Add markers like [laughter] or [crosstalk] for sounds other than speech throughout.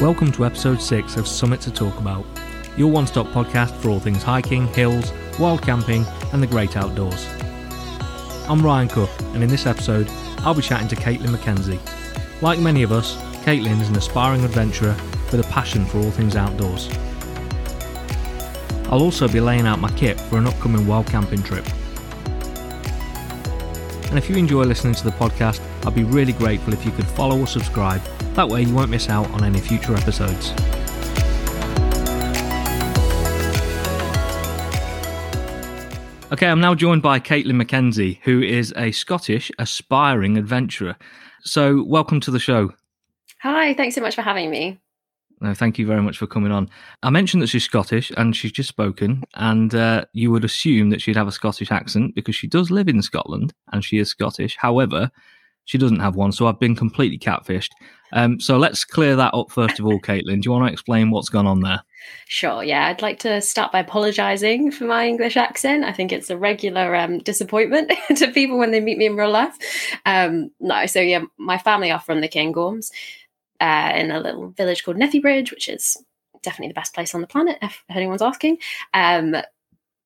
Welcome to episode 6 of Summit to Talk About, your one stop podcast for all things hiking, hills, wild camping, and the great outdoors. I'm Ryan Cook, and in this episode, I'll be chatting to Caitlin McKenzie. Like many of us, Caitlin is an aspiring adventurer with a passion for all things outdoors. I'll also be laying out my kit for an upcoming wild camping trip. And if you enjoy listening to the podcast, I'd be really grateful if you could follow or subscribe. That way, you won't miss out on any future episodes. Okay, I'm now joined by Caitlin McKenzie, who is a Scottish aspiring adventurer. So, welcome to the show. Hi, thanks so much for having me. No, thank you very much for coming on. I mentioned that she's Scottish and she's just spoken, and uh, you would assume that she'd have a Scottish accent because she does live in Scotland and she is Scottish. However, she doesn't have one, so I've been completely catfished. Um, so let's clear that up first of all, Caitlin. Do you want to explain what's gone on there? Sure, yeah. I'd like to start by apologising for my English accent. I think it's a regular um, disappointment [laughs] to people when they meet me in real life. Um, no, so yeah, my family are from the Cairngorms uh, in a little village called Nethybridge, which is definitely the best place on the planet, if anyone's asking. Um,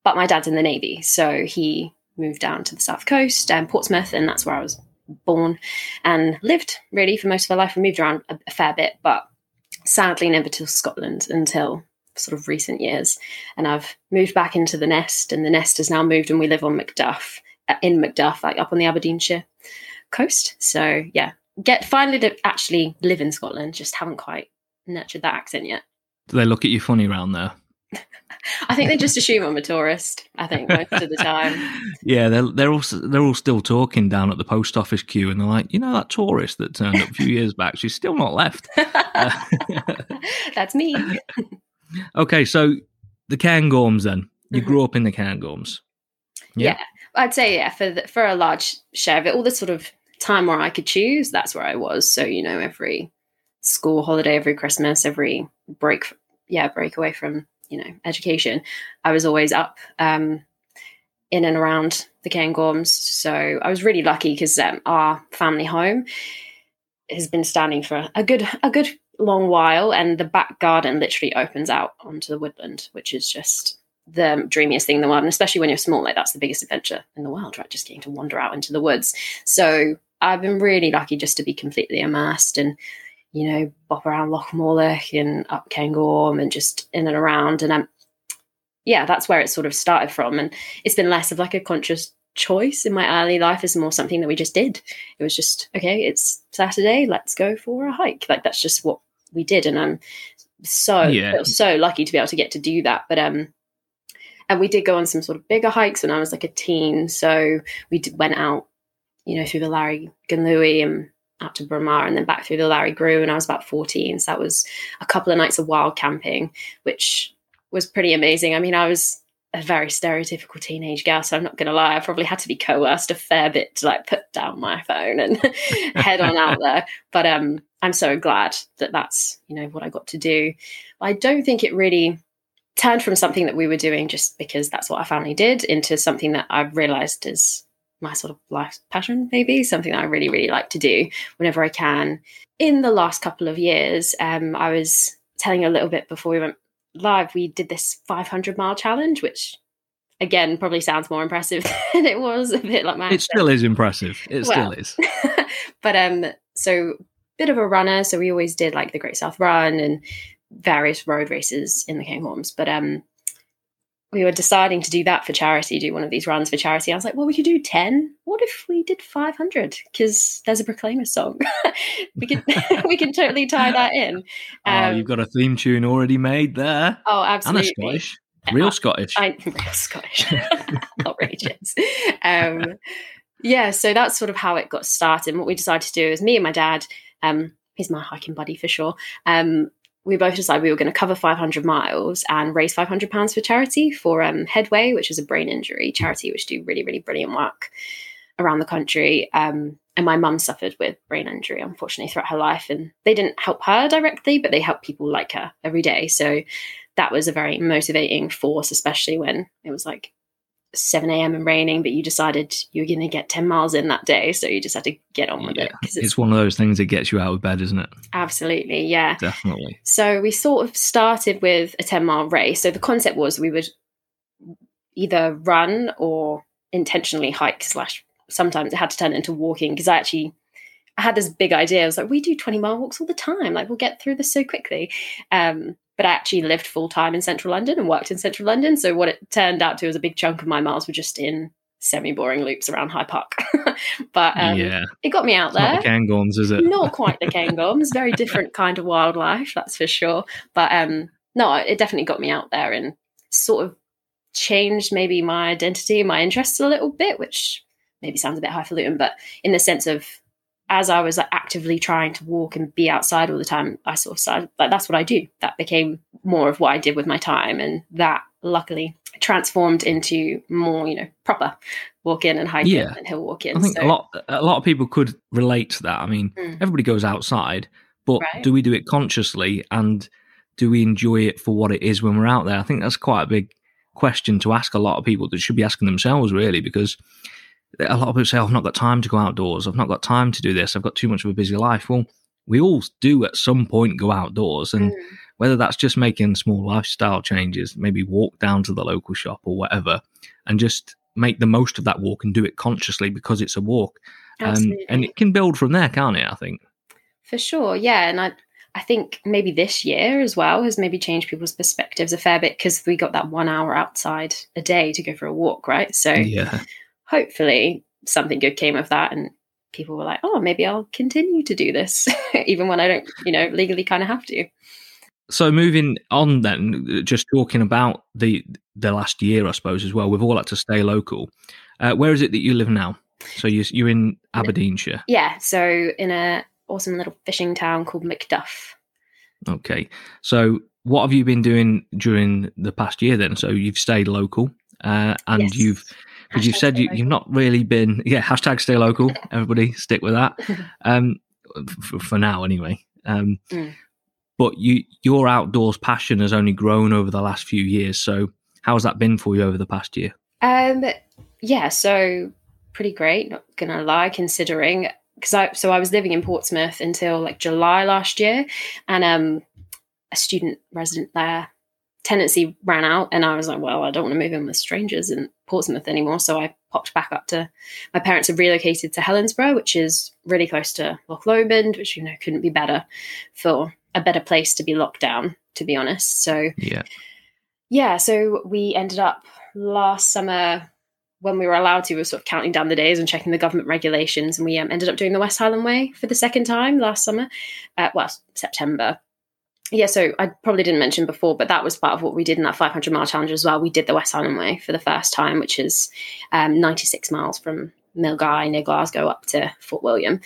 but my dad's in the Navy, so he moved down to the south coast, um, Portsmouth, and that's where I was born and lived really for most of my life. I moved around a, a fair bit, but sadly never to Scotland until sort of recent years. And I've moved back into the nest, and the nest has now moved, and we live on Macduff, uh, in Macduff, like up on the Aberdeenshire coast. So yeah, get finally to actually live in Scotland. Just haven't quite nurtured that accent yet. Do they look at you funny around there? [laughs] [laughs] I think they just assume I'm a tourist. I think most of the time. [laughs] yeah, they're they're all they're all still talking down at the post office queue, and they're like, you know, that tourist that turned up a few years back, she's still not left. [laughs] That's me. okay, so the Cairngorms. Then you mm-hmm. grew up in the Cairngorms. Yeah? yeah, I'd say yeah for the, for a large share of it, all the sort of time where I could choose, that's where I was. So you know, every school holiday, every Christmas, every break, yeah, break away from you know education, I was always up um, in and around the Cairngorms. So I was really lucky because um, our family home has been standing for a good a good long while, and the back garden literally opens out onto the woodland, which is just the dreamiest thing in the world. And especially when you're small, like that's the biggest adventure in the world, right? Just getting to wander out into the woods. So I've been really lucky just to be completely immersed and you know, bop around Loch Morlich and up Cairngorm and just in and around. And um, yeah, that's where it sort of started from. And it's been less of like a conscious choice in my early life is more something that we just did. It was just, okay, it's Saturday, let's go for a hike. Like that's just what we did. And I'm so, yeah. so lucky to be able to get to do that. But, um, and we did go on some sort of bigger hikes when I was like a teen. So we did, went out, you know, through the Larry Gunlui and out to Braemar and then back through the Lairig Ghru when I was about 14. So that was a couple of nights of wild camping, which was pretty amazing. I mean, I was a very stereotypical teenage girl, so I'm not going to lie. I probably had to be coerced a fair bit to like put down my phone and [laughs] head on out there. But um, I'm so glad that that's you know what I got to do. I don't think it really turned from something that we were doing just because that's what our family did into something that I've realized is my sort of life passion, maybe something that I really, really like to do whenever I can. In the last couple of years, um, I was telling you a little bit before we went live, we did this 500 mile challenge, which again probably sounds more impressive [laughs] than it was. A bit like my. It still is impressive. It well, still is. [laughs] but um, so bit of a runner, so we always did like the Great South Run and various road races in the Cairngorms. But um, we were deciding to do that for charity, do one of these runs for charity. I was like, well, we could do 10. What if we did 500? Because there's a Proclaimer song. [laughs] we can [laughs] we can totally tie that in. Um, [laughs] oh, you've got a theme tune already made there. Oh, absolutely. And a Scottish. Real Scottish. I, I, real Scottish. Outrageous. Um, yeah, so that's sort of how it got started. what we decided to do is me and my dad, um, he's my hiking buddy for sure. Um, we both decided we were going to cover 500 miles and raise 500 pounds for charity for um, Headway, which is a brain injury charity, which do really, really brilliant work around the country. Um, and my mum suffered with brain injury, unfortunately, throughout her life. And they didn't help her directly, but they helped people like her every day. So that was a very motivating force, especially when it was like 7 a.m. and raining, but you decided you were going to get 10 miles in that day. So you just had to get on with Yeah, it. It's, it's, one of those things that gets you out of bed, isn't it? absolutely, yeah. Definitely. So we sort of started with a 10 mile race. So the concept was we would either run or intentionally hike slash sometimes it had to turn into walking because I actually I had this big idea. I was like, we do 20 mile walks all the time. Like we'll get through this so quickly. Um, but I actually lived full time in central London and worked in central London. So what it turned out to was a big chunk of my miles were just in semi boring loops around Hyde Park. [laughs] but um, yeah. it got me out It's not there the Cairngorms, is it? not quite the [laughs] Cairngorms, very different kind of wildlife, that's for sure. But um, no, it definitely got me out there and sort of changed maybe my identity, my interests a little bit, which maybe sounds a bit highfalutin, but in the sense of as I was like, actively trying to walk and be outside all the time, I sort of started like that's what I do. That became more of what I did with my time, and that luckily transformed into more, you know, proper walking and hiking Yeah. and hill walking. I think So- a lot a lot of people could relate to that. I mean, Mm. everybody goes outside, but Right. do we do it consciously and do we enjoy it for what it is when we're out there? I think that's quite a big question to ask a lot of people that should be asking themselves really because a lot of people say, oh, I've not got time to go outdoors. I've not got time to do this. I've got too much of a busy life. Well, we all do at some point go outdoors and Mm. whether that's just making small lifestyle changes, maybe walk down to the local shop or whatever, and just make the most of that walk and do it consciously because it's a walk. Um, and it can build from there, can't it? I think. For sure, yeah, and I I think maybe this year as well has maybe changed people's perspectives a fair bit because we got that one hour outside a day to go for a walk, right? So Yeah. Hopefully something good came of that, and people were like, oh, maybe I'll continue to do this [laughs] even when I don't, you know, legally kind of have to. So moving on, then, just talking about the the last year, I suppose as well. We've all had to stay local. Uh, where is it that you live now? So you, you're in Aberdeenshire. Yeah, so in a awesome little fishing town called Macduff. Okay. So what have you been doing during the past year then? So you've stayed local, uh, and Yes. you've because you've said you, you've not really been [laughs] yeah hashtag stay local. Everybody stick with that. [laughs] Um, for, for now anyway. Um, Mm. but you your outdoors passion has only grown over the last few years. So how has that been for you over the past year? Um, yeah, so pretty great. Not gonna lie, considering because I so I was living in Portsmouth until like July last year, and um, a student resident there tenancy ran out, and I was like, well, I don't want to move in with strangers in Portsmouth anymore, so I popped back up to my parents have relocated to Helensburgh, which is really close to Loch Lomond, which you know couldn't be better for a better place to be locked down, to be honest. So Yeah. yeah, so we ended up last summer when we were allowed to, we were sort of counting down the days and checking the government regulations, and we um, ended up doing the West Highland Way for the second time last summer, uh, well, September. Yeah, so I probably didn't mention before, but that was part of what we did in that 500 mile challenge as well. We did the West Highland Way for the first time, which is um, 96 miles from Milngavie near Glasgow up to Fort William.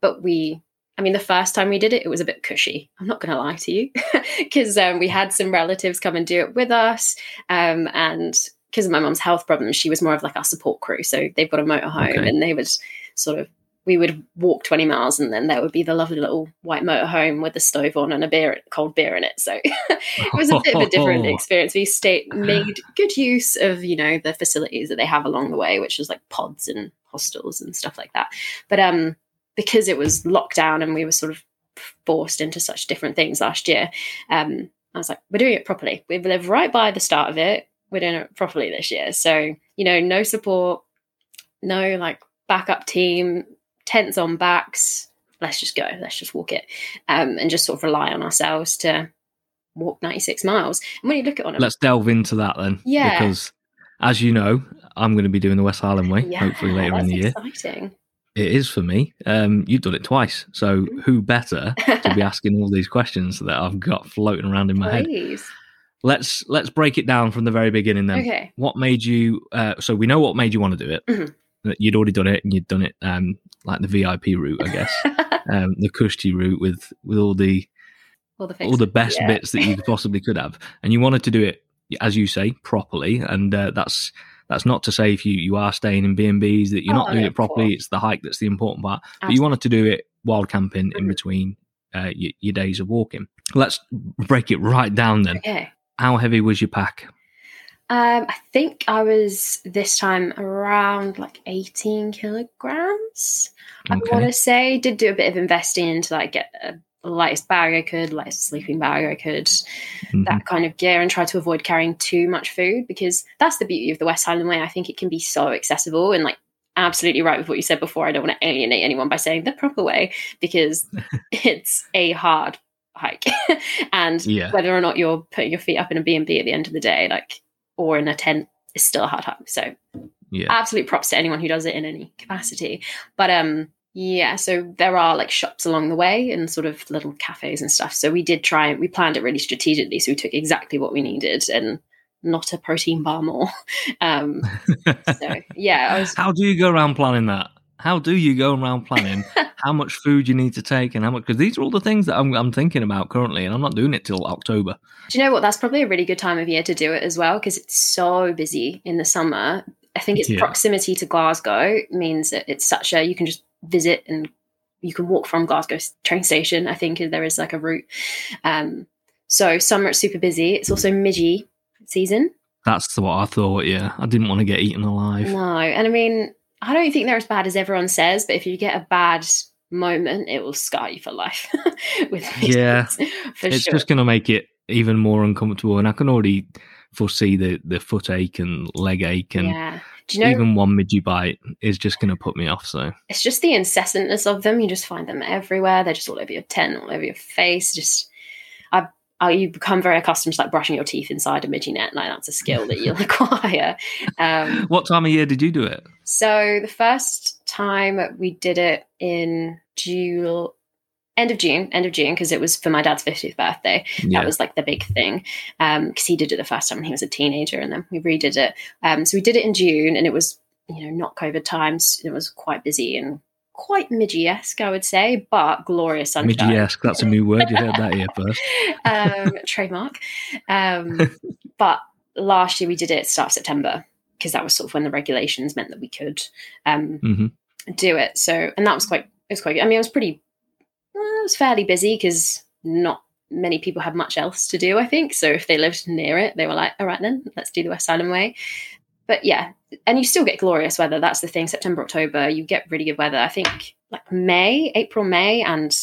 But we I mean, the first time we did it, it was a bit cushy. I'm not going to lie to you, [laughs] because um, we had some relatives come and do it with us, um, and because of my mum's health problems, she was more of like our support crew. So they've got a motorhome, Okay. and they would sort of we would walk 20 miles, and then there would be the lovely little white motorhome with the stove on and a beer, cold beer in it. So [laughs] it was a bit of a different [laughs] experience. We stayed made good use of you know the facilities that they have along the way, which is like pods and hostels and stuff like that. But um, because it was lockdown and we were sort of forced into such different things last year, um, I was like, we're doing it properly. We live right by the start of it. We're doing it properly this year. So you know, no support, no like backup team, tents on backs. Let's just go. Let's just walk it, um, and just sort of rely on ourselves to walk 96 miles. And when you look at it on Let's delve into that then. Yeah. Because as you know, I'm going to be doing the West Highland Way, yeah, hopefully later in the year. Exciting. It is for me. Um, you've done it twice. So who better to be [laughs] asking all these questions that I've got floating around in my head? Let's let's break it down from the very beginning then. Okay. What made you uh, so we know what made you want to do it. Mhm. You'd already done it and you'd done it um, like the VIP route, I guess. [laughs] um, the Kushti route with with all the all the all the best yeah. bits that you possibly could have, and you wanted to do it, as you say, properly. And uh, that's that's not to say if you you are staying in B and B's that you're Oh, not doing it properly. course. It's the hike that's the important part. But you wanted to do it wild camping in Mhm. between uh, your, your days of walking. Let's break it right down then. Okay. How heavy was your pack? Um, I think I was this time around like 18 kilograms. I want to say did do a bit of investing into like get a lightest bag I could, lightest sleeping bag I could, Mhm. that kind of gear, and try to avoid carrying too much food because that's the beauty of the West Highland Way. I think it can be so accessible and like absolutely right with what you said before. I don't want to alienate anyone by saying the proper way because [laughs] it's a hard hike, [laughs] and Yeah. whether or not you're putting your feet up in a B and B at the end of the day, like or in a tent, is still a hard hike. So Yeah. absolute props to anyone who does it in any capacity. But um yeah, so there are like shops along the way and sort of little cafes and stuff. So we did try we planned it really strategically. So we took exactly what we needed and not a protein bar more. [laughs] Um so yeah, I was How do you go around planning that? How do you go around planning [laughs] how much food you need to take and how much? Because these are all the things that I'm, I'm thinking about currently, and I'm not doing it till October. do you know what? That's probably a really good time of year to do it as well because it's so busy in the summer. I think its Yeah. proximity to Glasgow means that it's such a you can just visit and you can walk from Glasgow train station. I think there is like a route. Um, so summer it's super busy. It's also midgy season. That's what I thought. Yeah, I didn't want to get eaten alive. No, and I mean I don't think they're as bad as everyone says, but if you get a bad moment, it will scar you for life. [laughs] With Yeah, for it's sure. just going to make it even more uncomfortable, and I can already foresee the the foot ache and leg ache, and yeah. You know even one midgy bite is just going to put me off. So it's just the incessantness of them. You just find them everywhere. They're just all over your tent, all over your face. Just, I you become very accustomed to like brushing your teeth inside a midgie net. Like that's a skill that you'll [laughs] acquire. Um, what time of year did you do it? so the first time we did it in June, end of June, end of June, because it was for my dad's fiftieth birthday. Yeah, That was like the big thing because he did it the first time when he was a teenager, and then we redid it. Um, so we did it in June, and it was you know not COVID times. It was quite busy and quite midgy esque, I would say, but glorious sunshine. midgy esque. That's a new word. You heard that here first. [laughs] um, trademark. Um, [laughs] but last year we did it start of September because that was sort of when the regulations meant that we could um, hmm do it. So, and that was quite, it was quite, I mean, it was pretty, it was fairly busy because not many people had much else to do, I think. So if they lived near it, they were like, all right, then let's do the West Highland Way. But yeah, and you still get glorious weather. That's the thing. September, October, you get really good weather. I think like May, April, May, and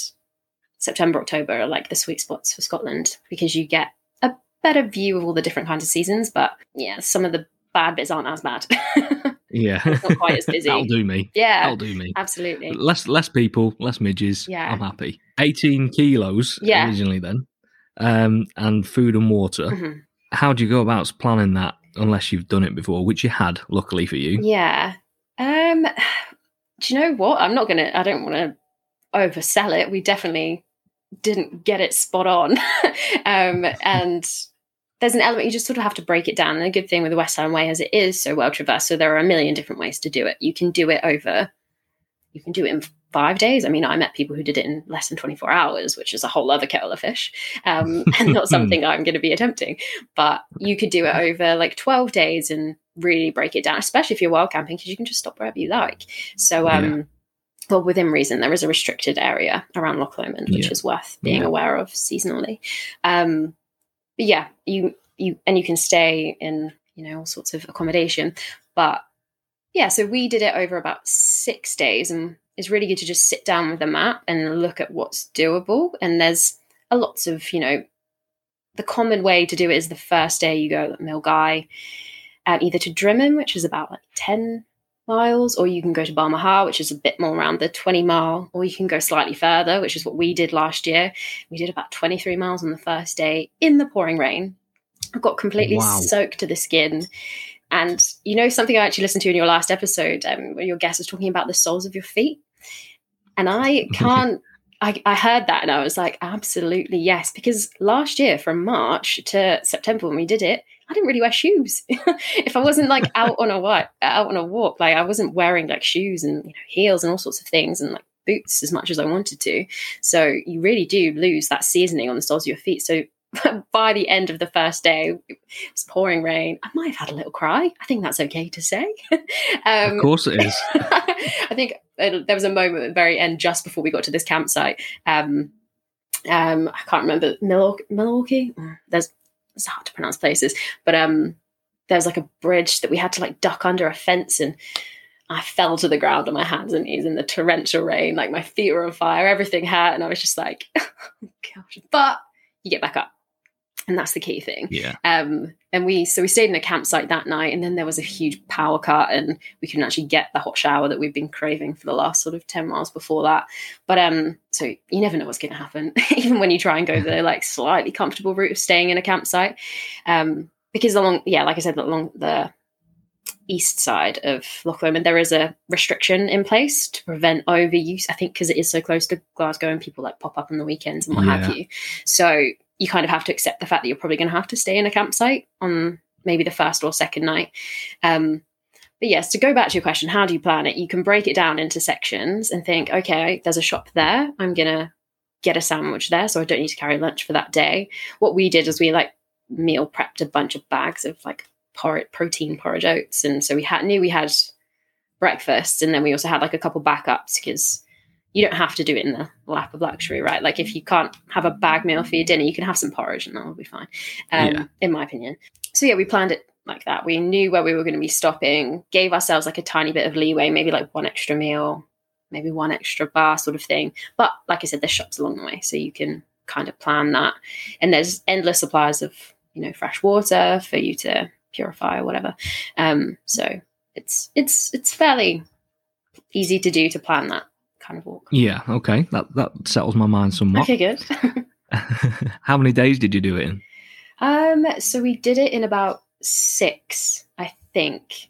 September, October are like the sweet spots for Scotland because you get a better view of all the different kinds of seasons. But yeah, some of the bad bits aren't as bad. [laughs] Yeah, it's not quite as busy. That'll do me. yeah, That'll do me. absolutely. Less less people, less midges. Yeah. I'm happy. 18 kilos Yeah. originally then, um, and food and water. Mhm. How do you go about planning that unless you've done it before, which you had, luckily for you? Yeah. Um do you know what? I'm not gonna I don't wanna oversell it. We definitely didn't get it spot on. [laughs] um and there's an element you just sort of have to break it down. And the good thing with the West Highland Way is it is so well traversed. So there are a million different ways to do it. You can do it over you can do it in five days. I mean, I met people who did it in less than 24 hours, which is a whole other kettle of fish, um, [laughs] and not something I'm going to be attempting. But you could do it over like 12 days and really break it down, especially if you're wild camping, because you can just stop wherever you like. So, um, well, within reason, there is a restricted area around Loch Lomond, which Yeah. is worth being Yeah. aware of seasonally. Um, but yeah, you you and you can stay in you know all sorts of accommodation, but yeah, so we did it over about six days, and it's really good to just sit down with a map and look at what's doable. And there's a lots of you know the common way to do it is the first day you go Milngavie, um, either to Drymen, which is about like ten miles, or you can go to Balmaha, which is a bit more around the 20 mile, or you can go slightly further, which is what we did last year. We did about 23 miles on the first day in the pouring rain. I got completely Wow. soaked to the skin. And you know, something I actually listened to in your last episode, um, when your guest was talking about the soles of your feet. And I [laughs] can't, I, I heard that and I was like, absolutely yes. Because last year from March to September when we did it, I didn't really wear shoes. [laughs] if I wasn't like [laughs] out on a walk, out on a walk, like I wasn't wearing like shoes and you know, heels and all sorts of things and like boots as much as I wanted to. So you really do lose that seasoning on the soles of your feet. So by the end of the first day, it was pouring rain. I might have had a little cry. I think that's okay to say. um, of course it is. I think there was a moment at the very end, just before we got to this campsite. Um, um, I can't remember Milarrochy. Milarrochy. Mm, There's it's hard to pronounce places, but um, there was like a bridge that we had to like duck under a fence and I fell to the ground on my hands and knees in the torrential rain. Like my feet were on fire, everything hurt. And I was just like, [laughs] oh, gosh. But you get back up. And that's the key thing. Yeah. Um, and we so we stayed in a campsite that night, and then there was a huge power cut, and we couldn't actually get the hot shower that we've been craving for the last sort of ten miles before that. But um, so you never know what's going to happen, [laughs] even when you try and go the like slightly comfortable route of staying in a campsite. Um, because along, yeah, like I said, along the east side of Loch Lomond, there is a restriction in place to prevent overuse. I think because it is so close to Glasgow and people like pop up on the weekends and what Yeah. have you. So you kind of have to accept the fact that you're probably going to have to stay in a campsite on maybe the first or second night. Um, but yes, to go back to your question, how do you plan it? You can break it down into sections and think, okay, there's a shop there. I'm going to get a sandwich there. So I don't need to carry lunch for that day. What we did is we like meal prepped a bunch of bags of like por- protein porridge oats. And so we had knew we had breakfast and then we also had like a couple backups because you don't have to do it in the lap of luxury, right? Like if you can't have a bag meal for your dinner, you can have some porridge and that'll be fine, um, Yeah. in my opinion. So yeah, we planned it like that. We knew where we were going to be stopping, gave ourselves like a tiny bit of leeway, maybe like one extra meal, maybe one extra bar sort of thing. But like I said, there's shops along the way, so you can kind of plan that. And there's endless supplies of you know fresh water for you to purify or whatever. Um, so it's it's it's fairly easy to do to plan that kind of walk. Yeah. Okay. That that settles my mind somewhat. Okay, good. [laughs] How many days did you do it in? um, so we did it in about six, I think.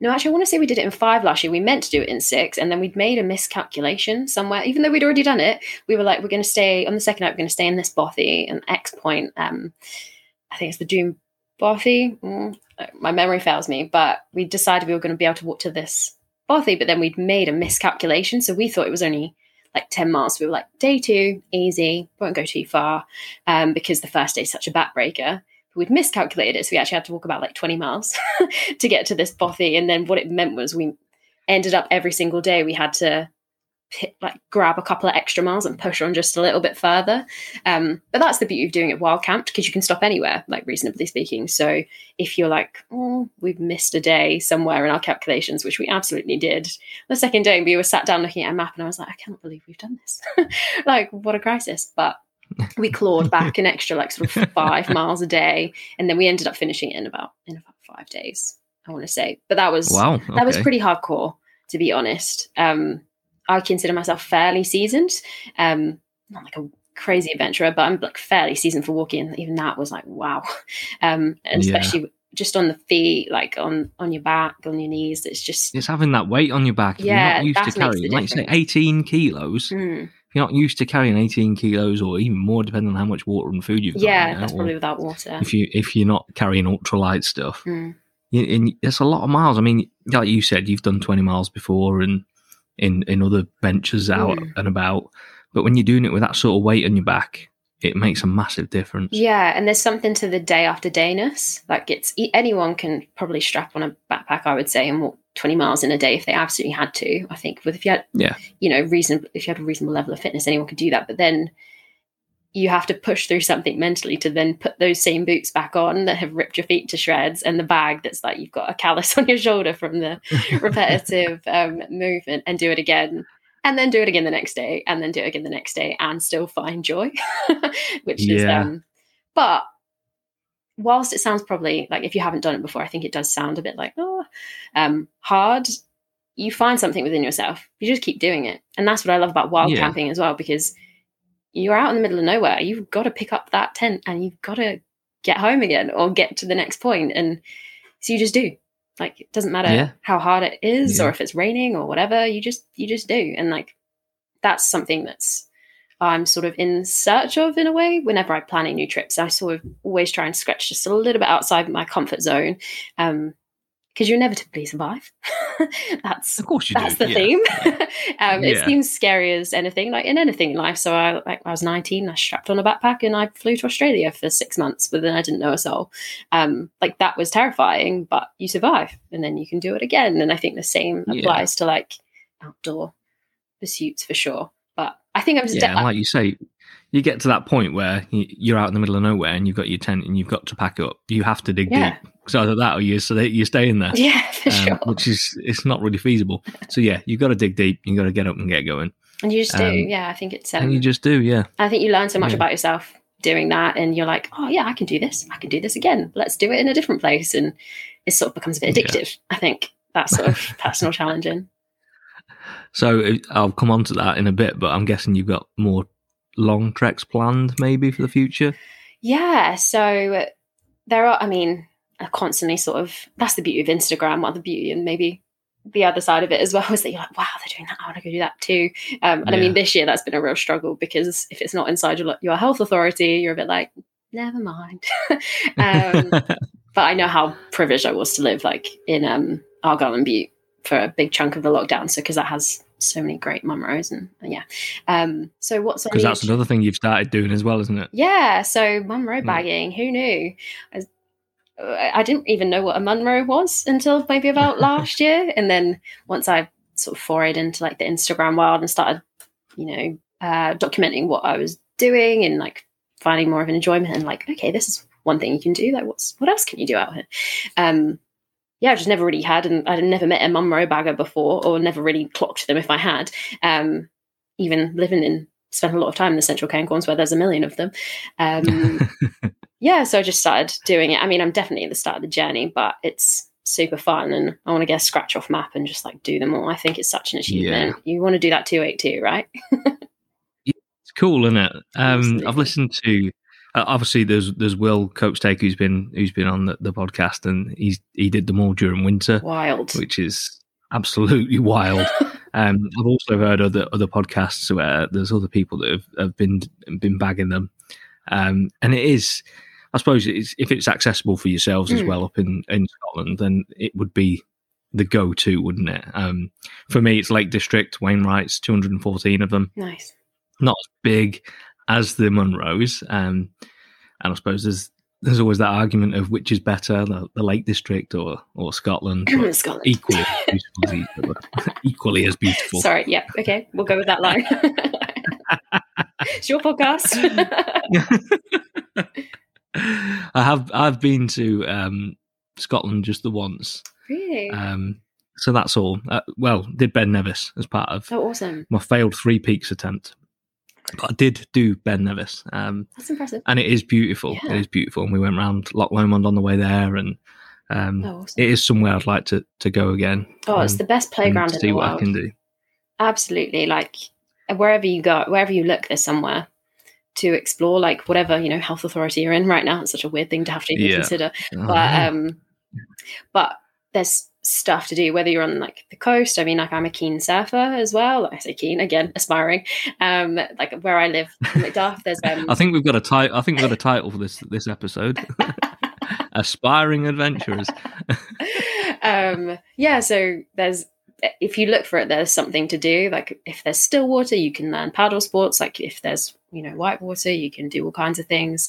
No, actually, I want to say we did it in five last year. We meant to do it in six, and then we'd made a miscalculation somewhere. Even though we'd already done it, we were like, we're going to stay on the second night. We're going to stay in this bothy and X point. Um, I think it's the Doune bothy. Mm, my memory fails me, but we decided we were going to be able to walk to this bothy, but then we'd made a miscalculation, so we thought it was only like 10 miles. We were like, day two, easy, won't go too far, um, because the first day is such a backbreaker. We'd miscalculated it, so we actually had to walk about like 20 miles [laughs] to get to this bothy. And then what it meant was we ended up every single day we had to like grab a couple of extra miles and push on just a little bit further. Um, but that's the beauty of doing it while camped because you can stop anywhere, like reasonably speaking. So if you're like, oh, we've missed a day somewhere in our calculations, which we absolutely did. The second day we were sat down looking at a map and I was like, I cannot believe we've done this. [laughs] like, what a crisis. But we clawed back an extra like sort of [laughs] five miles a day. And then we ended up finishing it in about in about five days, I want to say. But that was Wow. that was pretty hardcore, to be honest. Um, I consider myself fairly seasoned. Um, not like a crazy adventurer, but I'm like fairly seasoned for walking. And even that was like wow. [laughs] Um, and Yeah. especially just on the feet, like on on your back, on your knees. It's just It's having that weight on your back. If Yeah, you're not used to carrying, like say, 18 kilos. mm, If you're not used to carrying 18 kilos or even more, depending on how much water and food you've got. yeah, you know, that's probably without water. If you if you're not carrying ultralight stuff, Mm. you, and it's a lot of miles. I mean, like you said, you've done 20 miles before, and in in other ventures out Mm. and about. But when you're doing it with that sort of weight on your back, it makes a massive difference. Yeah, and there's something to the day after dayness. Like it's anyone can probably strap on a backpack, I would say, and walk 20 miles in a day if they absolutely had to. I think with if you had, Yeah. you know, reason if you had a reasonable level of fitness, anyone could do that. But then you have to push through something mentally to then put those same boots back on that have ripped your feet to shreds, and the bag that's like you've got a callus [laughs] on your shoulder from the [laughs] repetitive um, movement, and do it again. And then do it again the next day, and then do it again the next day, and still find joy, [laughs] which is um, but whilst it sounds probably like if you haven't done it before, I think it does sound a bit like oh um, hard. You find something within yourself. You just keep doing it, and that's what I love about wild Yeah. camping as well, because you're out in the middle of nowhere. You've got to pick up that tent, and you've got to get home again or get to the next point. and so you just do. Like it doesn't matter Yeah. how hard it is, Yeah. or if it's raining or whatever. You just you just do, and like that's something that's I'm sort of in search of in a way. Whenever I plan planning new trips, I sort of always try and scratch just a little bit outside my comfort zone, um, because you inevitably survive. [laughs] that's Of course that's do. the yeah. theme. [laughs] um, It seems scary as anything, like in anything in life. So I, like, I was 19, I strapped on a backpack and I flew to Australia for six months, but then I didn't know a soul. Um, like that was terrifying, but you survive, and then you can do it again. And I think the same Yeah. applies to like outdoor pursuits for sure. But I think I'm just Yeah, and like you say, you get to that point where you- you're out in the middle of nowhere and you've got your tent and you've got to pack up. You have to dig Yeah. deep. So either that or you so that you stay in there, Yeah, for um, sure. which is it's not really feasible. So yeah, you've got to dig deep. You've got to get up and get going, And you just do. um, yeah, I think it's. Um, and you just do. Yeah, I think you learn so much Yeah. about yourself doing that, and you're like, oh yeah, I can do this. I can do this again. Let's do it in a different place, and it sort of becomes a bit Yeah. addictive. I think that sort of [laughs] personal challenging. So uh, I'll come on to that in a bit, but I'm guessing you've got more long treks planned, maybe for the future. Yeah, so there are. I mean, I constantly sort of. That's the beauty of Instagram. Or the beauty, and maybe the other side of it as well is that you're like, wow, they're doing that. I want to go do that too. Um, and I mean, this year that's been a real struggle because if it's not inside your your health authority, you're a bit like, never mind. [laughs] um, [laughs] but I know how privileged I was to live like in um, Argyll and Bute for a big chunk of the lockdown. So because that has so many great Munros and, and yeah. Um, so what's Because that's another thing you've started doing as well, isn't it? yeah, so Munro Hmm. bagging. Who knew? I, I didn't even know what a Munro was until maybe about [laughs] last year, and then once I sort of forayed into like the Instagram world and started, you know, uh, documenting what I was doing and like finding more of an enjoyment and like, okay, this is one thing you can do. Like, what's what else can you do out here? Um, yeah, I just never really had, and I'd never met a Munro bagger before, or never really clocked them if I had. Um, even living in spent a lot of time in the central Cairngorms where there's a million of them. Um, [laughs] yeah, so I just started doing it. I mean, I'm definitely at the start of the journey, but it's super fun and I want to get a scratch off map and just like do them all. I think it's such an achievement. You want to do that 282, right? [laughs] It's cool, isn't it? Um, I've listened to. Uh, obviously, there's there's Will Copestake who's been who's been on the, the podcast, and he's he did them all during winter, Wild. which is absolutely wild. [laughs] Um, I've also heard other other podcasts where there's other people that have, have been been bagging them, um, and it is, I suppose, it's, if it's accessible for yourselves as Mm. well up in in Scotland, then it would be the go to, wouldn't it? Um, for me, it's Lake District, Wainwright's, 214 of them nice. not as big as the Munros. Um, and I suppose there's there's always that argument of which is better, the, the Lake District or or Scotland. [clears throat] Scotland. equally as [laughs] beautiful as each other. [laughs] equally as beautiful. Sorry. Yeah. Okay. We'll go with that line. [laughs] it's your podcast. I have I've been to um, Scotland just the once, really? um, so that's all. Uh, well, did Ben Nevis as part of oh, awesome. my failed three peaks attempt, but I did do Ben Nevis. Um, That's impressive. and it is beautiful. Yeah. It is beautiful, and we went round Loch Lomond on the way there, and um, Oh, awesome. it is somewhere I'd like to, to go again. oh, it's um, the best playground in see the what world. I can do. absolutely like wherever you go wherever you look there's somewhere to explore like whatever you know health authority you're in right now it's such a weird thing to have to even Yeah. consider but um but there's stuff to do whether you're on like the coast. I mean like i'm a keen surfer as well. I say keen again [laughs] aspiring. Um like where i live [laughs] macduff there's um I think we've got a title. I think we've got a [laughs] title for this this episode: "Aspiring Adventurers." um yeah so there's if you look for it there's something to do. Like if there's still water you can learn paddle sports. Like if there's you know white water you can do all kinds of things.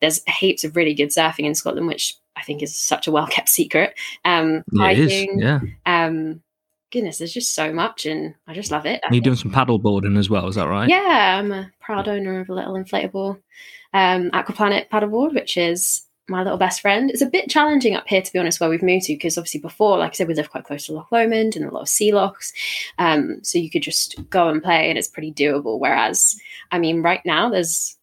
There's heaps of really good surfing in scotland which i think is such a well kept secret um Yeah, it is. hiking Yeah, um goodness there's just so much and i just love it you're doing some paddle boarding as well. Is that right? Yeah, I'm a proud owner of a little inflatable um, Aquaplanet paddleboard, which is my little best friend. It's a bit challenging up here, to be honest, where we've moved to, because obviously before, like I said, we live quite close to Loch Lomond and a lot of sea lochs. Um, so you could just go and play and it's pretty doable. Whereas, I mean, right now there's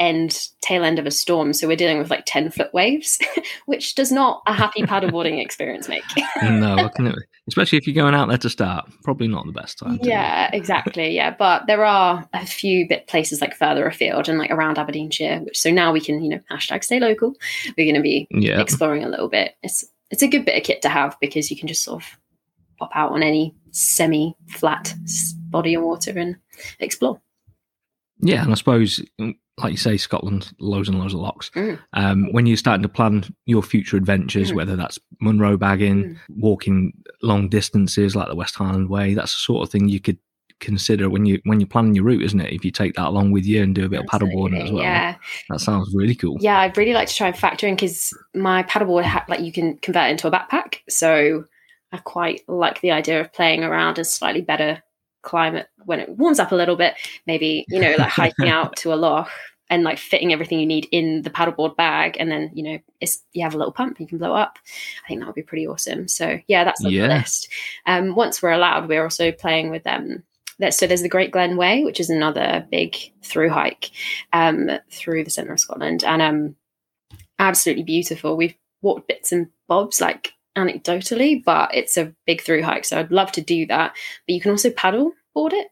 the end, tail end of a storm. So we're dealing with like 10 foot waves, [laughs] which does not a happy paddleboarding [laughs] experience make. no, [laughs] especially if you're going out there to start. Probably not the best time. to do it. Yeah, exactly. Yeah, but there are a few bit places like further afield and like around Aberdeenshire, which so now we can, you know, hashtag stay local. We're going to be yeah. exploring a little bit. It's it's a good bit of kit to have because you can just sort of pop out on any semi-flat body of water and explore. Yeah, and I suppose, mm, like you say, Scotland, loads and loads of locks. Mm. Um, when you're starting to plan your future adventures, Mm. whether that's Munro bagging, Mm. walking long distances like the West Highland Way, that's the sort of thing you could consider when you when you're planning your route, isn't it? If you take that along with you and do a bit of paddleboarding as well, Yeah, that sounds really cool. yeah. I'd really like to try and factor in because my paddleboard, ha- like you can convert it into a backpack, so I quite like the idea of playing around a slightly better climate when it warms up a little bit, maybe, you know, like hiking [laughs] out to a loch and like fitting everything you need in the paddleboard bag. And then you know it's you have a little pump you can blow up. I think that would be pretty awesome. So yeah that's on Yeah. the list. Um, once we're allowed we're also playing with um that so there's the great glen way which is another big through hike um through the centre of scotland. And um absolutely beautiful. We've walked bits and bobs like anecdotally but it's a big through hike. So i'd love to do that. But you can also paddle board it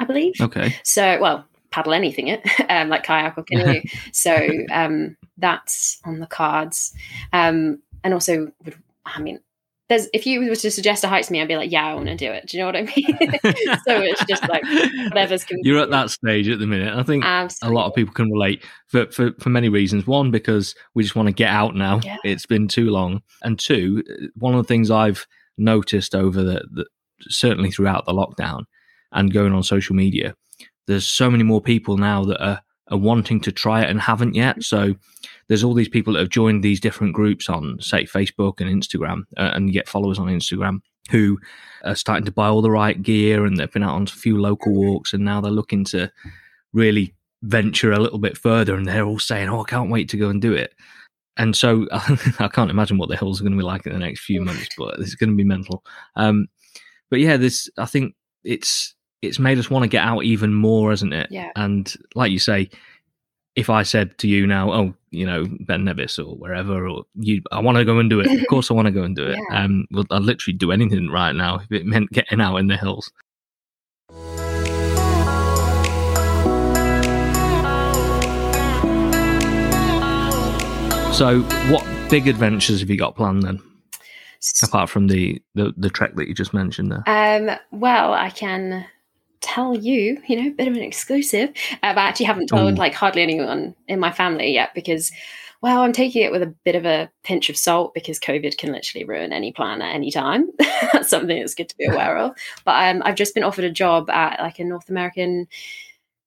i believe. Okay. so, well, paddle anything it, [laughs] um, like kayak or canoe. [laughs] so um, that's on the cards. Um, and also, would I mean, there's if you were to suggest a hike to me, I'd be like, yeah, I want to do it. Do you know what I mean? [laughs] so it's just like whatever's convenient. You're at that stage at the minute. I think Absolutely. a lot of people can relate for, for, for many reasons. One, because we just want to get out now. Yeah. It's been too long. And two, one of the things I've noticed over the, the certainly throughout the lockdown and going on social media, there's so many more people now that are, are wanting to try it and haven't yet. So there's all these people that have joined these different groups on, say, Facebook and Instagram, uh, and get followers on Instagram who are starting to buy all the right gear and they've been out on a few local walks and now they're looking to really venture a little bit further and they're all saying, Oh, I can't wait to go and do it. And so [laughs] I can't imagine what the hills are going to be like in the next few months, but it's going to be mental. Um, but yeah, this I think it's it's made us want to get out even more, hasn't it? Yeah. And like you say, if I said to you now, oh, you know, Ben Nevis or wherever, or you, I want to go and do it. Of course, I want to go and do it. [laughs] Yeah. Um, well, I'd literally do anything right now if it meant getting out in the hills. So, what big adventures have you got planned then, apart from the the, the trek that you just mentioned there? Um, well, I can tell you, you know, a bit of an exclusive. Uh, but I actually haven't told Ooh. like hardly anyone in my family yet because, well, I'm taking it with a bit of a pinch of salt because COVID can literally ruin any plan at any time. [laughs] that's something that's good to be aware of. But um, I've just been offered a job at like a North American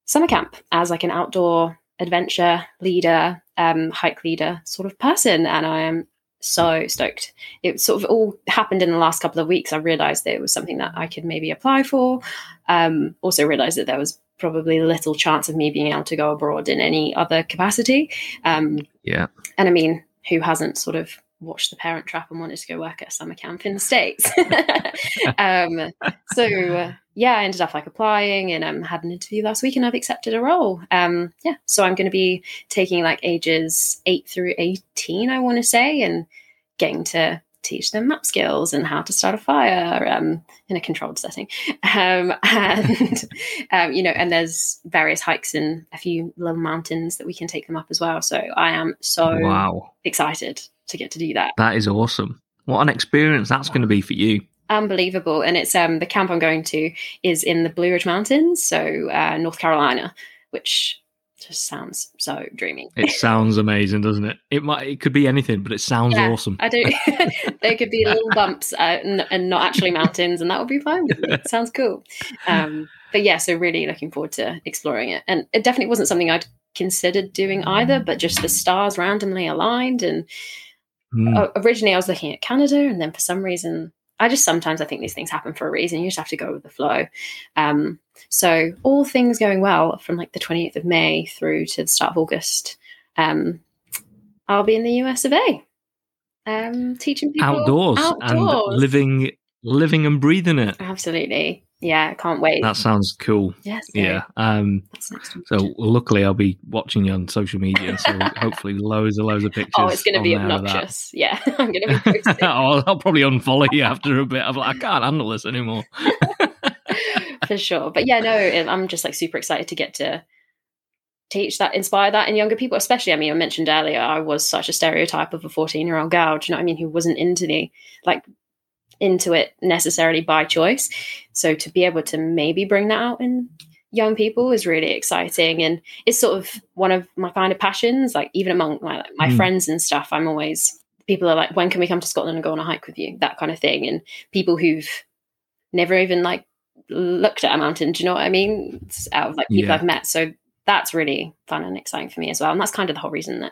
summer camp as like an outdoor adventure leader, um, hike leader sort of person, and I am so stoked. It sort of all happened in the last couple of weeks. I realized that it was something that I could maybe apply for. Um, also realized that there was probably little chance of me being able to go abroad in any other capacity. Um, Yeah. and I mean, who hasn't sort of watched The Parent Trap and wanted to go work at a summer camp in the States? [laughs] um, so, uh, yeah, I ended up like applying and um, had an interview last week and I've accepted a role. Um, yeah, so I'm going to be taking like ages 8 through 18, I want to say, and getting to teach them map skills and how to start a fire um, in a controlled setting. Um, [laughs] and, um, you know, and there's various hikes and a few little mountains that we can take them up as well. So I am so Wow. excited to get to do that. That is awesome. What an experience that's going to be for you. Unbelievable. And it's um, the camp I'm going to is in the Blue Ridge Mountains, so uh, North Carolina, which just sounds so dreamy. It sounds amazing, doesn't it? It might it could be anything, but it sounds Yeah, awesome. I don't. [laughs] [laughs] there could be little bumps uh, n- and not actually mountains, and that would be fine. With me. It sounds cool. Um, but yeah, so really looking forward to exploring it. And it definitely wasn't something I'd considered doing either, but just the stars randomly aligned. And Mm. originally I was looking at Canada, and then for some reason, I just sometimes I think these things happen for a reason. You just have to go with the flow. Um, so all things going well from like the 28th of May through to the start of August. Um, I'll be in the US of A. Um, teaching people outdoors, outdoors. and living living and breathing it. Absolutely. Yeah, can't wait. That sounds cool. yes. Yeah. Um That's next week. so luckily I'll be watching you on social media, so [laughs] hopefully loads and loads of pictures. oh, it's going to be there of that. obnoxious. Yeah, [laughs] I'm going to be. [laughs] I'll, I'll probably unfollow you after a bit. I'm like, I can't handle this anymore. for sure. But yeah, no, I'm just like super excited to get to teach that, inspire that in younger people. Especially, I mean, I mentioned earlier, I was such a stereotype of a 14 year old girl. Do you know what I mean? Who wasn't into the like into it necessarily by choice. So to be able to maybe bring that out in young people is really exciting, and it's sort of one of my kind of passions. Like even among my like, my Mm. friends and stuff, I'm always people are like, when can we come to Scotland and go on a hike with you? That kind of thing, and people who've never even like looked at a mountain. Do you know what I mean? It's out of like people Yeah. I've met. So that's really fun and exciting for me as well. And that's kind of the whole reason that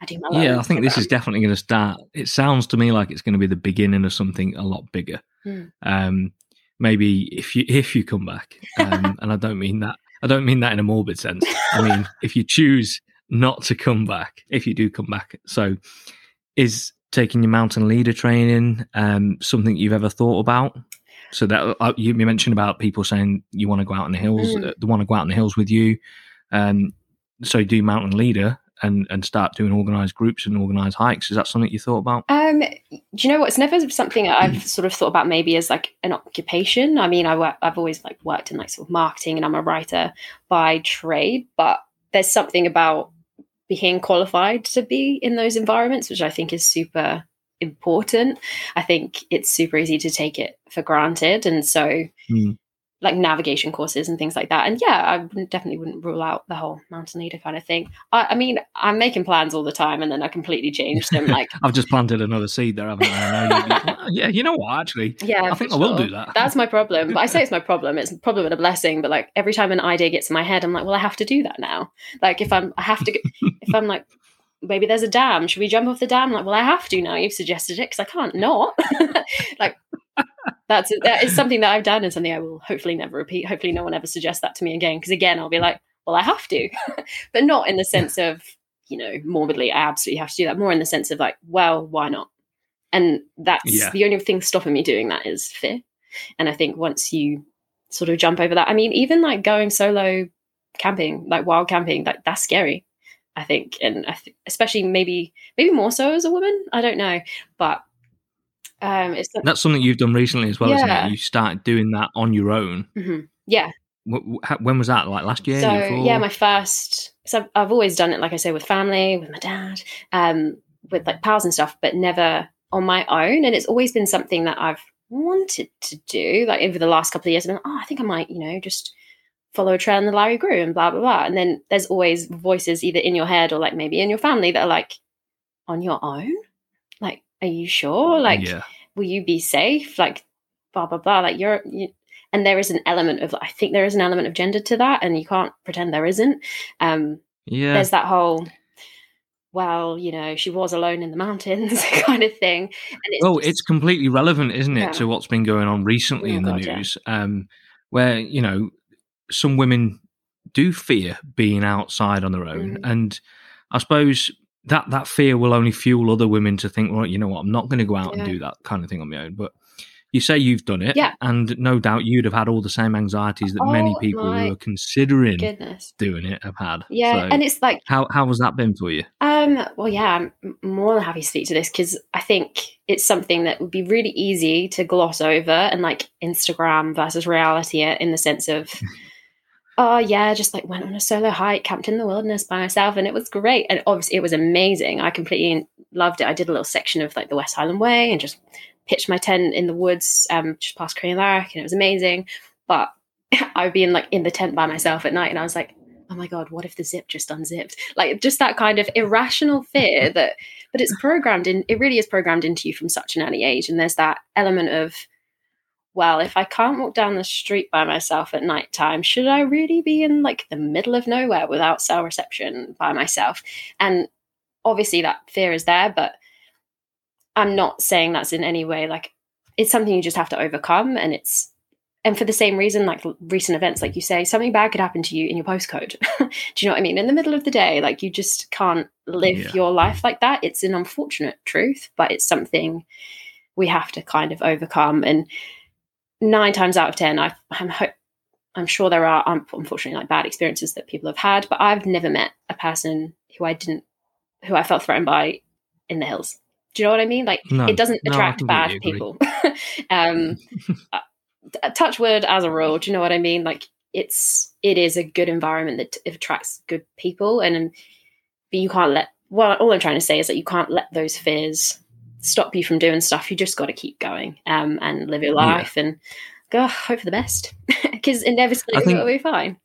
I do my Yeah, I think this is definitely going to start. It sounds to me like it's going to be the beginning of something a lot bigger. Hmm. Um, maybe if you if you come back, um, [laughs] and I don't mean that I don't mean that in a morbid sense. I mean if you choose not to come back, if you do come back. So, is taking your mountain leader training um, something you've ever thought about? So that uh, you, you mentioned about people saying you want to go out in the hills, Mm. uh, they want to go out in the hills with you. Um, so do mountain leader and and start doing organized groups and organized hikes. Is that something you thought about? Um, do you know what? It's never something I've sort of thought about maybe as like an occupation. I mean, I work, I've always like worked in like sort of marketing, and I'm a writer by trade. But there's something about being qualified to be in those environments, which I think is super important. I think it's super easy to take it for granted, and so Hmm. Like navigation courses and things like that. And yeah, I wouldn't- definitely wouldn't rule out the whole mountain leader kind of thing. I, I mean, I'm making plans all the time, and then I completely [laughs] change them. Like I've just planted another seed there, haven't I? I know you- yeah, you know what? Actually, [laughs] Yeah, I think for I will do that. That's my problem. But I say it's my [laughs] problem. It's a problem and a blessing. But like every time an idea gets in my head, I'm like, well, I have to do that now. Like if I'm, I have to. Go, if I'm like, maybe there's a dam. Should we jump off the dam? Like, well, I have to now. You've suggested it because I can't not. like that's that is something that I've done and something I will hopefully never repeat. Hopefully, no one ever suggests that to me again. Because again, I'll be like, well, I have to, [laughs] but not in the sense of you know morbidly. I absolutely have to do that. More in the sense of like, well, why not? And that's Yeah. the only thing stopping me doing that is fear. And I think once you sort of jump over that, I mean, even like going solo camping, like wild camping, like that's scary. I think, and I th- especially maybe maybe more so as a woman. I don't know, but um, it's That's something you've done recently as well, isn't Yeah. it? You started doing that on your own. Mhm. yeah. Wh- wh- When was that? Like last year? so year yeah, my first. So I've, I've always done it, like I say, with family, with my dad, um, with like pals and stuff, but never on my own. And it's always been something that I've wanted to do. Like over the last couple of years, like, oh, I think I might, you know, just follow a trail in the Lairig Ghru and blah blah blah. And then there's always voices either in your head or like maybe in your family that are like, on your own. Are you sure? Like, yeah. will you be safe? Like, blah blah blah. Like you're, you, and there is an element of, I think there is an element of gender to that, and you can't pretend there isn't. Um, Yeah. There's that whole, well, you know, she was alone in the mountains [laughs] kind of thing. And it's Oh, just- it's completely relevant, isn't it, Yeah. to what's been going on recently Oh, in the God, yeah. news, um, where you know some women do fear being outside on their own, Mhm. and I suppose that that fear will only fuel other women to think, well, you know what, I'm not going to go out Yeah. and do that kind of thing on my own. But you say you've done it, Yeah. and no doubt you'd have had all the same anxieties that many Oh, people who are considering goodness. doing it have had. Yeah, So and it's like how how has that been for you? Um, well, yeah, I'm more than happy to speak to this because I think it's something that would be really easy to gloss over and like Instagram versus reality in the sense of, [laughs] oh, yeah, just like went on a solo hike, camped in the wilderness by myself, and it was great. And obviously, it was amazing. I completely loved it. I did a little section of like the West Highland Way and just pitched my tent in the woods um, just past Larrick, and it was amazing. But [laughs] I'd be in like in the tent by myself at night, and I was like, oh my god what if the zip just unzipped like just that kind of irrational fear [laughs] that but it's programmed in it really is programmed into you from such an early age and there's that element of well if i can't walk down the street by myself at night time should i really be in like the middle of nowhere without cell reception by myself and obviously that fear is there but i'm not saying that's in any way like it's something you just have to overcome and it's and for the same reason, like recent events, like you say, something bad could happen to you in your postcode. [laughs] Do you know what I mean? In the middle of the day, like you just can't live Yeah. your life like that. It's an unfortunate truth, but it's something we have to kind of overcome. And nine times out of ten, I, I'm ho- I'm sure there are unfortunately like bad experiences that people have had, but I've never met a person who I didn't, who I felt threatened by in the hills. Do you know what I mean? Like No, it doesn't no, attract bad agree. people. [laughs] um, [laughs] uh, touch wood as a rule. Do you know what I mean? Like it's it is a good environment that attracts good people, and um, but you can't let. Well, all I'm trying to say is that you can't let those fears stop you from doing stuff. You just got to keep going um, and live your Yeah. life and go hope for the best [laughs] because inevitably it'll be fine.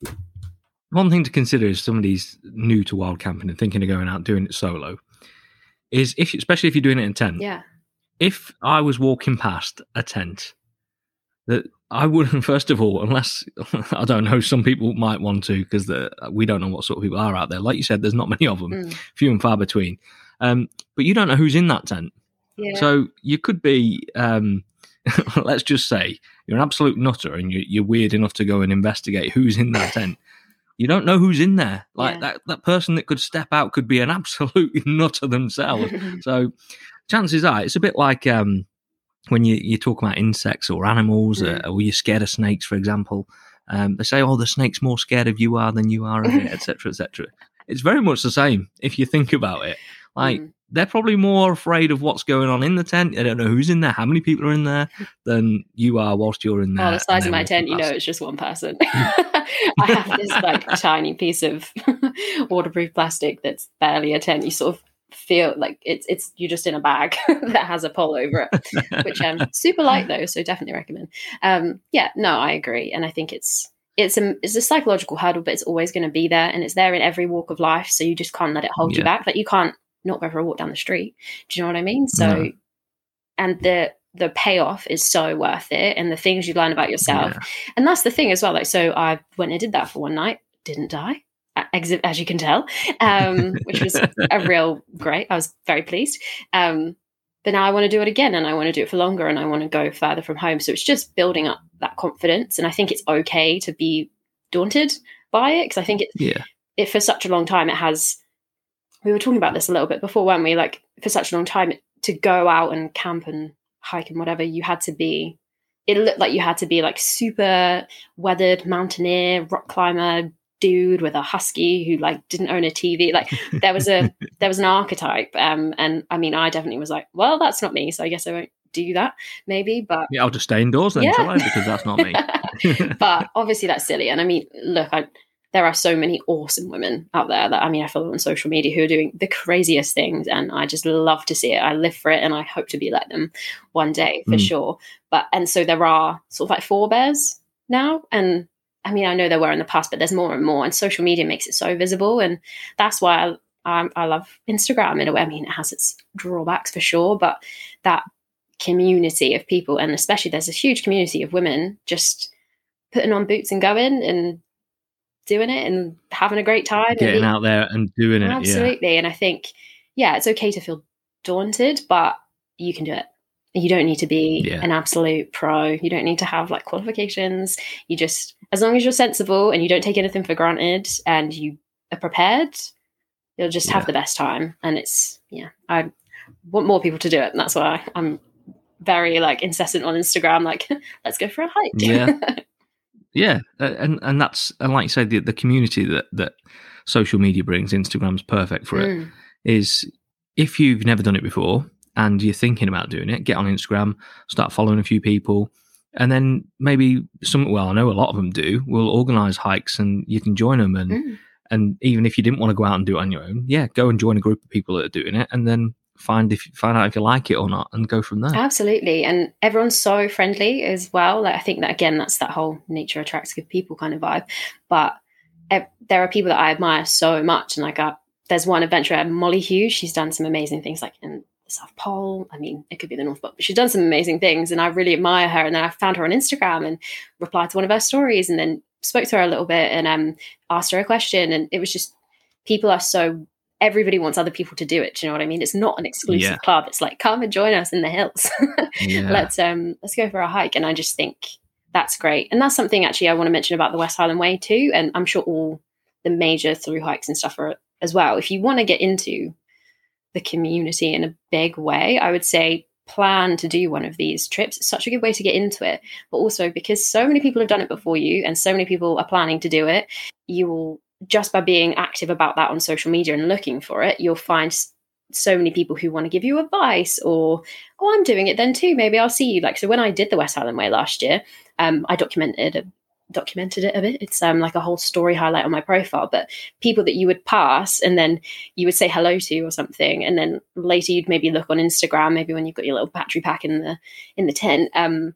One thing to consider is somebody's new to wild camping and thinking of going out doing it solo is if, especially if you're doing it in tent. Yeah, If I was walking past a tent, that I wouldn't. [laughs] First of all, unless [laughs] I don't know, some people might want to because we don't know what sort of people are out there. Like you said, there's not many of them, Mm. few and far between. Um, but you don't know who's in that tent. Yeah, So you could be, um, [laughs] let's just say, you're an absolute nutter and you're, you're weird enough to go and investigate who's in that tent, [laughs] you don't know who's in there. Like Yeah. that, that person that could step out could be an absolute [laughs] nutter themselves. so chances are it's a bit like um, when you, you talk about insects or animals Mm. uh, or you're scared of snakes, for example. Um, they say, oh, the snake's more scared of you are than you are of it, etc., etc. It's very much the same if you think about it. Like, Mm. They're probably more afraid of what's going on in the tent. They don't know who's in there, how many people are in there, [laughs] than you are whilst you're in there. Oh, the size of my tent, you know, it's just one person. [laughs] [laughs] I have this like tiny piece of waterproof plastic that's barely a tent. You sort of feel like it's it's you're just in a bag that has a pole over it, which um super light though, so definitely recommend. Um, yeah, no, I agree, and I think it's it's a it's a psychological hurdle, but it's always going to be there, and it's there in every walk of life. So you just can't let it hold you back. Like you can't not go for a walk down the street. Do you know what I mean? So, No. and the the payoff is so worth it, and the things you learn about yourself. Yeah. And that's the thing as well. Like, so I went and did that for one night, didn't die, as you can tell, um, [laughs] which was a real great. I was very pleased. Um, but now I want to do it again, and I want to do it for longer, and I want to go further from home. So it's just building up that confidence, and I think it's okay to be daunted by it because I think it, Yeah. it for such a long time it has. We were talking about this a little bit before, weren't we? Like for such a long time to go out and camp and hike and whatever, you had to be. It looked like you had to be like super weathered mountaineer, rock climber, dude with a husky who like didn't own a TV. Like there was a [laughs] there was an archetype, um, and I mean, I definitely was like, well, that's not me, so I guess I won't do that, maybe. But Yeah, I'll just stay indoors then, Yeah. shall I? Because that's not me. [laughs] but obviously that's silly. And I mean, look, I, there are so many awesome women out there that I mean I follow on social media who are doing the craziest things, and I just love to see it. I live for it, and I hope to be like them one day for Mm. sure. But and so there are sort of like forebears now, and I mean I know there were in the past, but there's more and more, and social media makes it so visible, and that's why I, I, I love Instagram in a way. I mean, it has its drawbacks for sure, but that community of people, and especially there's a huge community of women just putting on boots and going and doing it and having a great time. and Getting being- out there and doing it. Yeah. Absolutely. And I think, yeah, it's okay to feel daunted, but you can do it. You don't need to be Yeah. an absolute pro. You don't need to have like qualifications. You just, as long as you're sensible and you don't take anything for granted and you are prepared, you'll just have Yeah. the best time. And it's, yeah, I want more people to do it. And that's why I'm very like incessant on Instagram, like, [laughs] let's go for a hike. Yeah. [laughs] Yeah, and and that's and like you said, the, the community that that social media brings, Instagram's perfect for it. Mm. Is if you've never done it before and you're thinking about doing it, get on Instagram, start following a few people, and then maybe some. Well, I know a lot of them do. Will organise hikes, and you can join them. And Mm. and even if you didn't want to go out and do it on your own, yeah, go and join a group of people that are doing it, and then find if find out if you like it or not, and go from there. Absolutely. And everyone's so friendly as well. Like I think that again, that's that whole nature attracts good people kind of vibe. But there are people that I admire so much. And like uh, there's one adventurer, Molly Hughes, she's done some amazing things like in the South Pole. I mean, it could be the North Pole, but she's done some amazing things. And I really admire her. And then I found her on Instagram and replied to one of her stories and then spoke to her a little bit and um, asked her a question. And it was just people are so everybody wants other people to do it. Do you know what I mean? It's not an exclusive Yeah. club. It's like come and join us in the hills. [laughs] Yeah. let's um let's go for a hike. And I just think that's great. And that's something actually I want to mention about the West Highland Way too. And I'm sure all the major through hikes and stuff are as well. If you want to get into the community in a big way, I would say plan to do one of these trips. It's such a good way to get into it. But also because so many people have done it before you and so many people are planning to do it, you will just by being active about that on social media and looking for it, you'll find so many people who want to give you advice or oh i'm doing it then too maybe i'll see you. Like so when i did the west highland way last year um, i documented a, documented it a bit. It's um, like a whole story highlight on my profile but people that you would pass and then you would say hello to or something and then later you'd maybe look on instagram maybe when you've got your little battery pack in the in the tent um,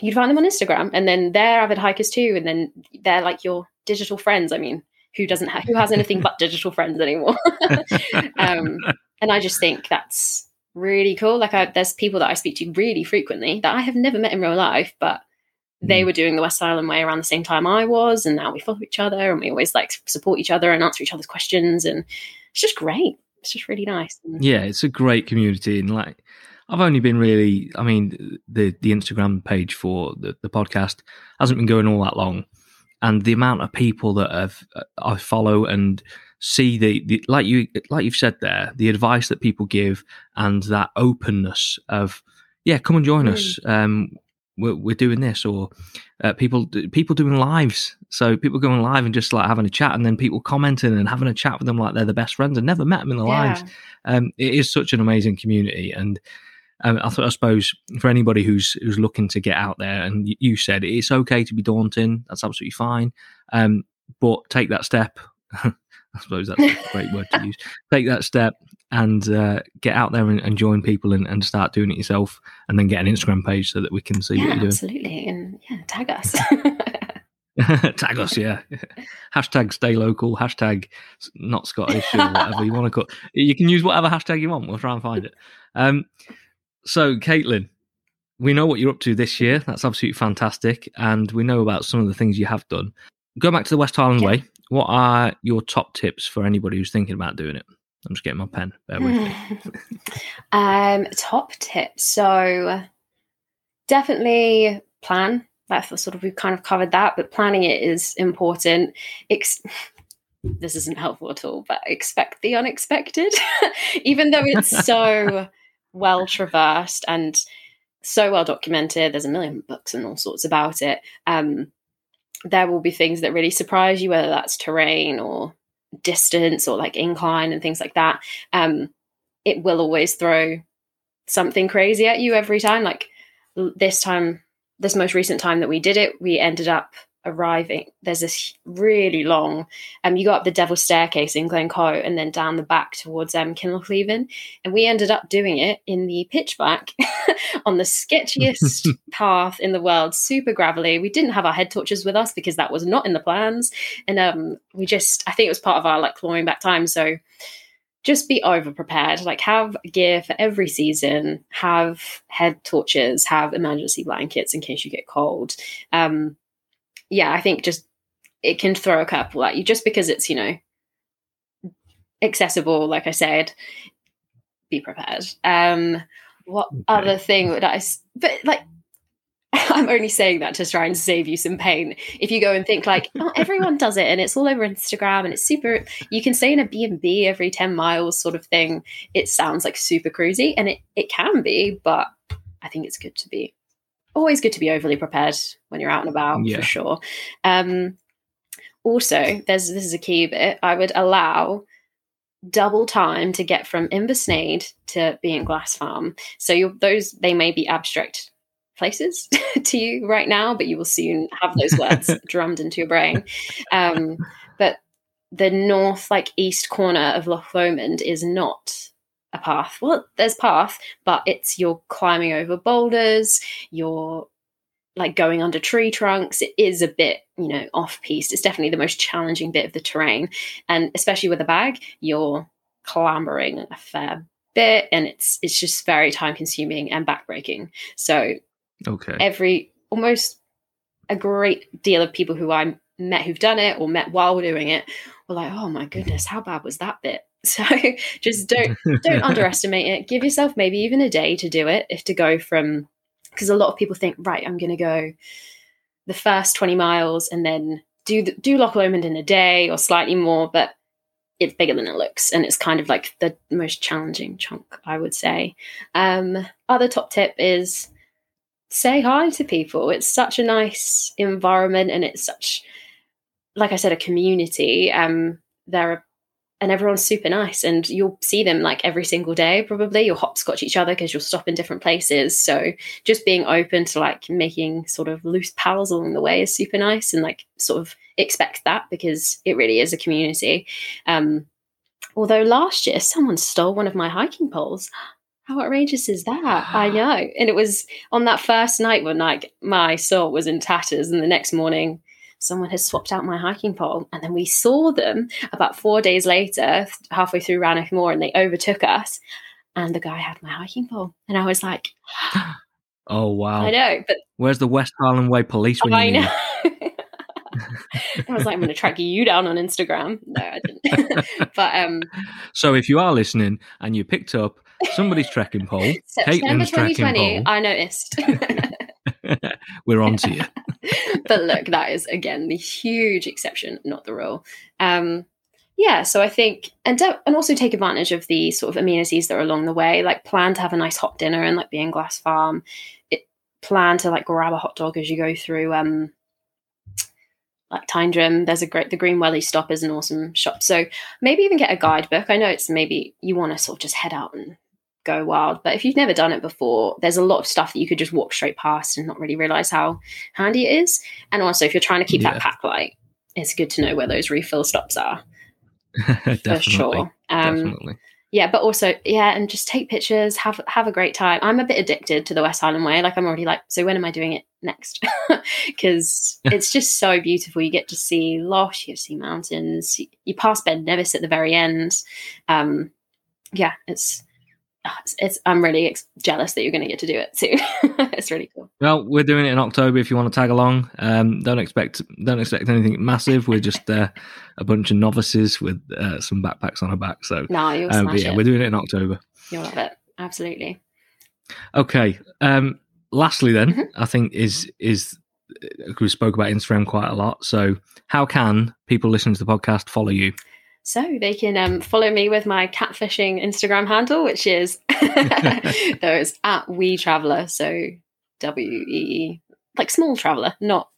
you'd find them on instagram. And then they're avid hikers too and then they're like your digital friends i mean who doesn't have who has anything but digital friends anymore [laughs] um, and I just think that's really cool. Like, I, there's people that I speak to really frequently that I have never met in real life, but they Mm. were doing the West Highland Way around the same time I was, and now we follow each other and we always like support each other and answer each other's questions, and it's just great. It's just really nice. Yeah, it's a great community, and like I've only been really, I mean, the the Instagram page for the, the podcast hasn't been going all that long, and the amount of people that have uh, I follow and see the, the like you like you've said there, the advice that people give and that openness of yeah, come and join mm. us. Um, we're, we're, doing this, or uh, people people doing lives. So people going live and just like having a chat, and then people commenting and having a chat with them like they're the best friends and never met them in their yeah. lives. Um, it is such an amazing community, and um, I, th- I suppose for anybody who's who's looking to get out there, and you said it's okay to be daunting. That's absolutely fine. Um, but take that step. [laughs] I suppose that's a [laughs] great word to use. Take that step and uh, get out there and, and join people and, and, start doing it yourself, and then get an Instagram page so that we can see yeah, what you're doing. Absolutely, and yeah, tag us. [laughs] tag us, yeah. hashtag stay local. Hashtag not Scottish or whatever you want to call. You can use whatever hashtag you want. We'll try and find it. Um, so, Caitlin, we know what you're up to this year. That's absolutely fantastic, and we know about some of the things you have done. Go back to the West Highland yeah. Way. What are your top tips for anybody who's thinking about doing it? I'm just getting my pen. Bear with me. [laughs] um, top tips. So definitely plan. That's sort of we've kind of covered that, but planning it is important. Ex- [laughs] this isn't helpful at all, but expect the unexpected. [laughs] Even though it's so well traversed and so well documented, there's a million books and all sorts about it. Um, there will be things that really surprise you, whether that's terrain or distance or like incline and things like that. Um, it will always throw something crazy at you every time. Like this time, this most recent time that we did it, we ended up arriving, there's this really long, um, you go up the Devil's Staircase in Glencoe and then down the back towards um, Kinlochleven. And we ended up doing it in the pitch black [laughs] on the sketchiest [laughs] path in the world, super gravelly. We didn't have our head torches with us because that was not in the plans. And um, we just, I think it was part of our like clawing back time. So just be over prepared. Like have gear for every season, have head torches, have emergency blankets in case you get cold. Um, yeah, I think just it can throw a curveball at you just because it's, you know, accessible, like I said, be prepared. Um what okay. other thing would I but like [laughs] I'm only saying that to try and save you some pain. If you go and think like, oh, [laughs] everyone does it and it's all over Instagram and it's super, you can stay in a B&B every 10 miles sort of thing. It sounds like super cruisy and it, it can be, but I think it's good to be always good to be overly prepared when you're out and about yeah. for sure. Um, also, there's this is a key bit. I would allow double time to get from Inversnaid to Beinglas Farm. So those they may be abstract places [laughs] to you right now, but you will soon have those words [laughs] drummed into your brain. Um, but the north, like east corner of Loch Lomond is not a path. Well, there's path, but it's you're climbing over boulders, you're like going under tree trunks. It is a bit, you know, off piste. It's definitely the most challenging bit of the terrain. And especially with a bag, you're clambering a fair bit and it's it's just very time consuming and backbreaking. So okay. Every almost a great deal of people who I met who've done it or met while we're doing it were like, oh my mm-hmm. goodness, how bad was that bit? So [laughs] just don't don't [laughs] underestimate it. Give yourself maybe even a day to do it. If to go from because a lot of people think, right, I'm going to go the first 20 miles and then do the, do Loch Lomond in a day or slightly more, but it's bigger than it looks, and it's kind of like the most challenging chunk, I would say. Um, other top tip is say hi to people. It's such a nice environment, and it's such, like I said, a community. Um, there are and everyone's super nice and you'll see them like every single day probably you'll hopscotch each other because you'll stop in different places so just being open to like making sort of loose pals along the way is super nice and like sort of expect that because it really is a community um although last year someone stole one of my hiking poles how outrageous is that? I [gasps] know. And it was on that first night when like my soul was in tatters and the next morning someone had swapped out my hiking pole. And then we saw them about four days later, halfway through Rannoch Moor, and they overtook us. And the guy had my hiking pole. And I was like, [gasps] Oh, wow. I know. But where's the West Highland Way police when I know. [laughs] I was like, I'm going to track you down on Instagram. No, I didn't. [laughs] but um, so if you are listening and you picked up somebody's trekking pole. [laughs] September Caitlin's trekking 2020, pole. I noticed. [laughs] We're on to you. [laughs] but look, that is again the huge exception, not the rule. Um, yeah, so I think, and do, and also take advantage of the sort of amenities that are along the way. Like plan to have a nice hot dinner and like be in Glass Farm. It, plan to like grab a hot dog as you go through. Um, like Tyndrum, there's a great the Green Welly stop is an awesome shop. So maybe even get a guidebook. I know it's maybe you want to sort of just head out and go wild, but if you've never done it before, there's a lot of stuff that you could just walk straight past and not really realize how handy it is. And also, if you're trying to keep Yeah. that pack light, it's good to know where those refill stops are definitely. [laughs] for sure. Um, definitely. yeah, but also yeah, and just take pictures, have have a great time. I'm a bit addicted to the West Highland Way. Like I'm already like, so when am I doing it next? [laughs] Because it's just so beautiful. You get to see lochs, you get to see mountains. You, you pass Ben Nevis at the very end. Um, yeah, it's. Ah, It's, it's. I'm really ex- jealous that you're going to get to do it too. [laughs] it's really cool. Well, we're doing it in October. If you want to tag along, um, don't expect don't expect anything massive. We're just uh, a bunch of novices with uh, some backpacks on our back. So, No, you'll um, smash yeah, it. we're doing it in October. You'll love it. Absolutely. Okay. Um, lastly, then, Mhm. I think is is uh, we spoke about Instagram quite a lot. So, how can people listening to the podcast follow you? So they can um, follow me with my catfishing Instagram handle, which is [laughs] those at Wee Traveler. So W E E, like small traveler, not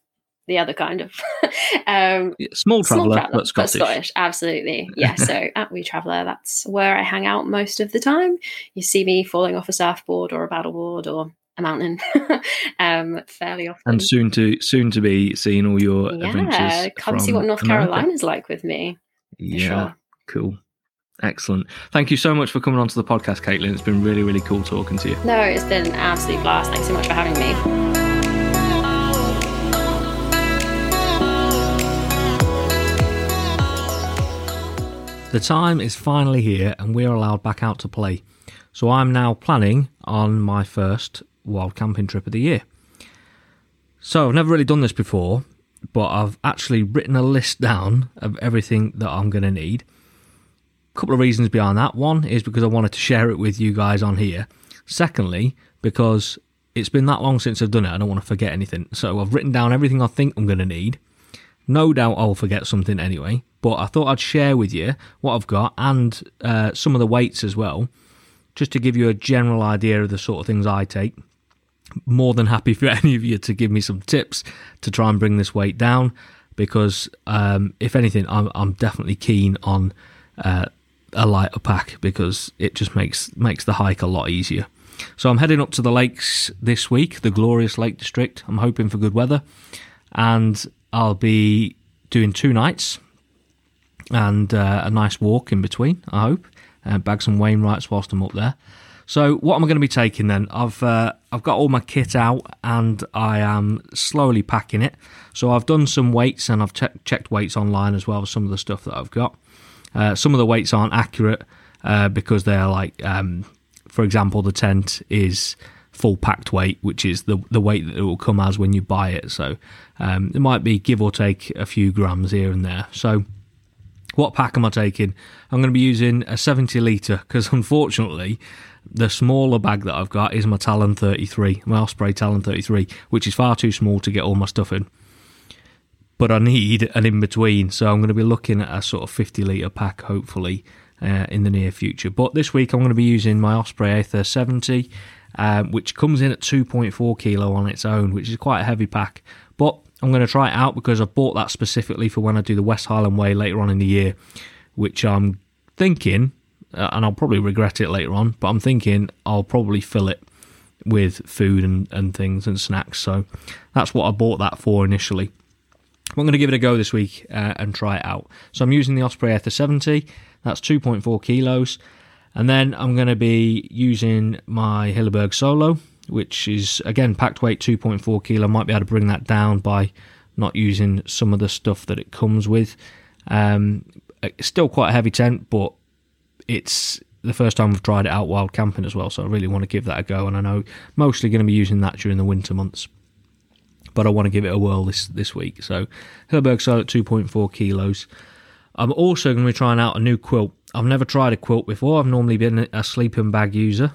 the other kind of. [laughs] um, Yeah, Small traveller, but Scottish. absolutely. Yeah. So [laughs] at Wee Traveler, that's where I hang out most of the time. You see me falling off a surfboard or a paddleboard or a mountain um, fairly often. And soon to soon to be seeing all your yeah, adventures. come see what North America. Carolina's like with me. For Yeah, sure. cool. Excellent. Thank you so much for coming onto the podcast, Caitlin. It's been really, really cool talking to you. No, it's been an absolute blast. Thanks so much for having me. The time is finally here and we're allowed back out to play. So I'm now planning on my first wild camping trip of the year. So I've never really done this before, but I've actually written a list down of everything that I'm going to need. A couple of reasons behind that. One is because I wanted to share it with you guys on here. Secondly, because it's been that long since I've done it, I don't want to forget anything. So I've written down everything I think I'm going to need. No doubt I'll forget something anyway, but I thought I'd share with you what I've got and uh, some of the weights as well, just to give you a general idea of the sort of things I take. More than happy for [laughs] any of you to give me some tips to try and bring this weight down, because um, if anything, I'm, I'm definitely keen on uh, a lighter pack because it just makes makes the hike a lot easier. So I'm heading up to the lakes this week, the glorious Lake District. I'm hoping for good weather, and I'll be doing two nights and uh, a nice walk in between. I hope, uh, bag some Wainwrights whilst I'm up there. So what am I going to be taking then? I've uh, I've got all my kit out and I am slowly packing it. So I've done some weights and I've che- checked weights online as well. Some of the stuff that I've got. Uh, some of the weights aren't accurate uh, because they're like, um, for example, the tent is full packed weight, which is the the weight that it will come as when you buy it. So um, it might be give or take a few grams here and there. So what pack am I taking? I'm going to be using a 70 litre because unfortunately the smaller bag that I've got is my Talon 33, my Osprey Talon 33, which is far too small to get all my stuff in. But I need an in between, so I'm going to be looking at a sort of 50 litre pack hopefully uh, in the near future. But this week I'm going to be using my Osprey Aether 70, um, which comes in at 2.4 kilo on its own, which is quite a heavy pack. But I'm going to try it out because I bought that specifically for when I do the West Highland Way later on in the year, which I'm thinking, and I'll probably regret it later on, but I'm thinking I'll probably fill it with food and, and things and snacks. So that's what I bought that for initially. I'm going to give it a go this week uh, and try it out. So I'm using the Osprey Aether 70. That's 2.4 kilos. And then I'm going to be using my Hilleberg Soulo, which is again packed weight 2.4 kilo. Might be able to bring that down by not using some of the stuff that it comes with. Um, it's still quite a heavy tent, but it's the first time I've tried it out while camping as well. So I really want to give that a go. And I know mostly going to be using that during the winter months but I want to give it a whirl this this week. So Hilleberg Soulo at 2.4 kilos. I'm also going to be trying out a new quilt. I've never tried a quilt before. I've normally been a sleeping bag user,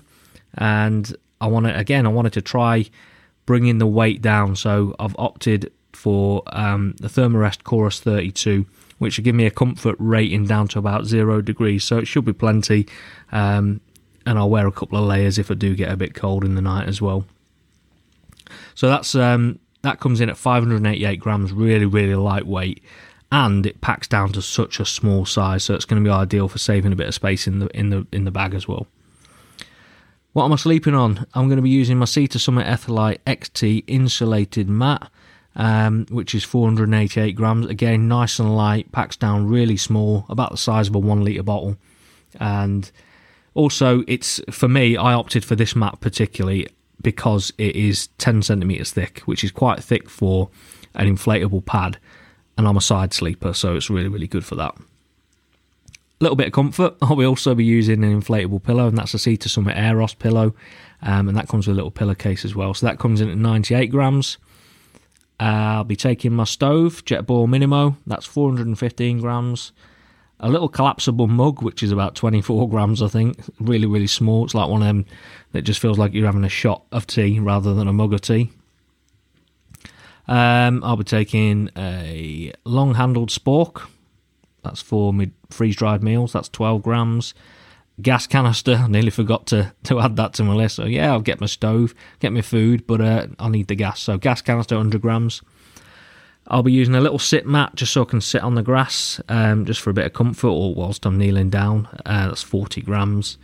and I want to again. I wanted to try bringing the weight down, so I've opted for um, the Thermarest Corus 32, which will give me a comfort rating down to about zero degrees. So it should be plenty, um, and I'll wear a couple of layers if I do get a bit cold in the night as well. So that's um, that comes in at 588 grams, really really lightweight and it packs down to such a small size, so it's going to be ideal for saving a bit of space in the in the in the bag as well. What am I sleeping on? I'm going to be using my to Summit Etherlite XT insulated mat, um, which is 488 grams. Again, nice and light, packs down really small, about the size of a one litre bottle. And also, it's for me, I opted for this mat particularly because it is 10 centimeters thick, which is quite thick for an inflatable pad and I'm a side sleeper, so it's really, really good for that. A little bit of comfort. [laughs] I'll be also be using an inflatable pillow, and that's a Sea Summit Aeros pillow, um, and that comes with a little pillowcase as well. So that comes in at 98 grams. Uh, I'll be taking my stove, Jetboil Minimo, that's 415 grams. A little collapsible mug, which is about 24 grams, I think. Really, really small. It's like one of them that just feels like you're having a shot of tea rather than a mug of tea. Um, I'll be taking a long handled spork. That's for my freeze dried meals. That's 12 grams. Gas canister. I nearly forgot to, to add that to my list. So, yeah, I'll get my stove, get my food, but uh, i need the gas. So, gas canister, 100 grams. I'll be using a little sit mat just so I can sit on the grass, um, just for a bit of comfort or whilst I'm kneeling down. Uh, that's 40 grams.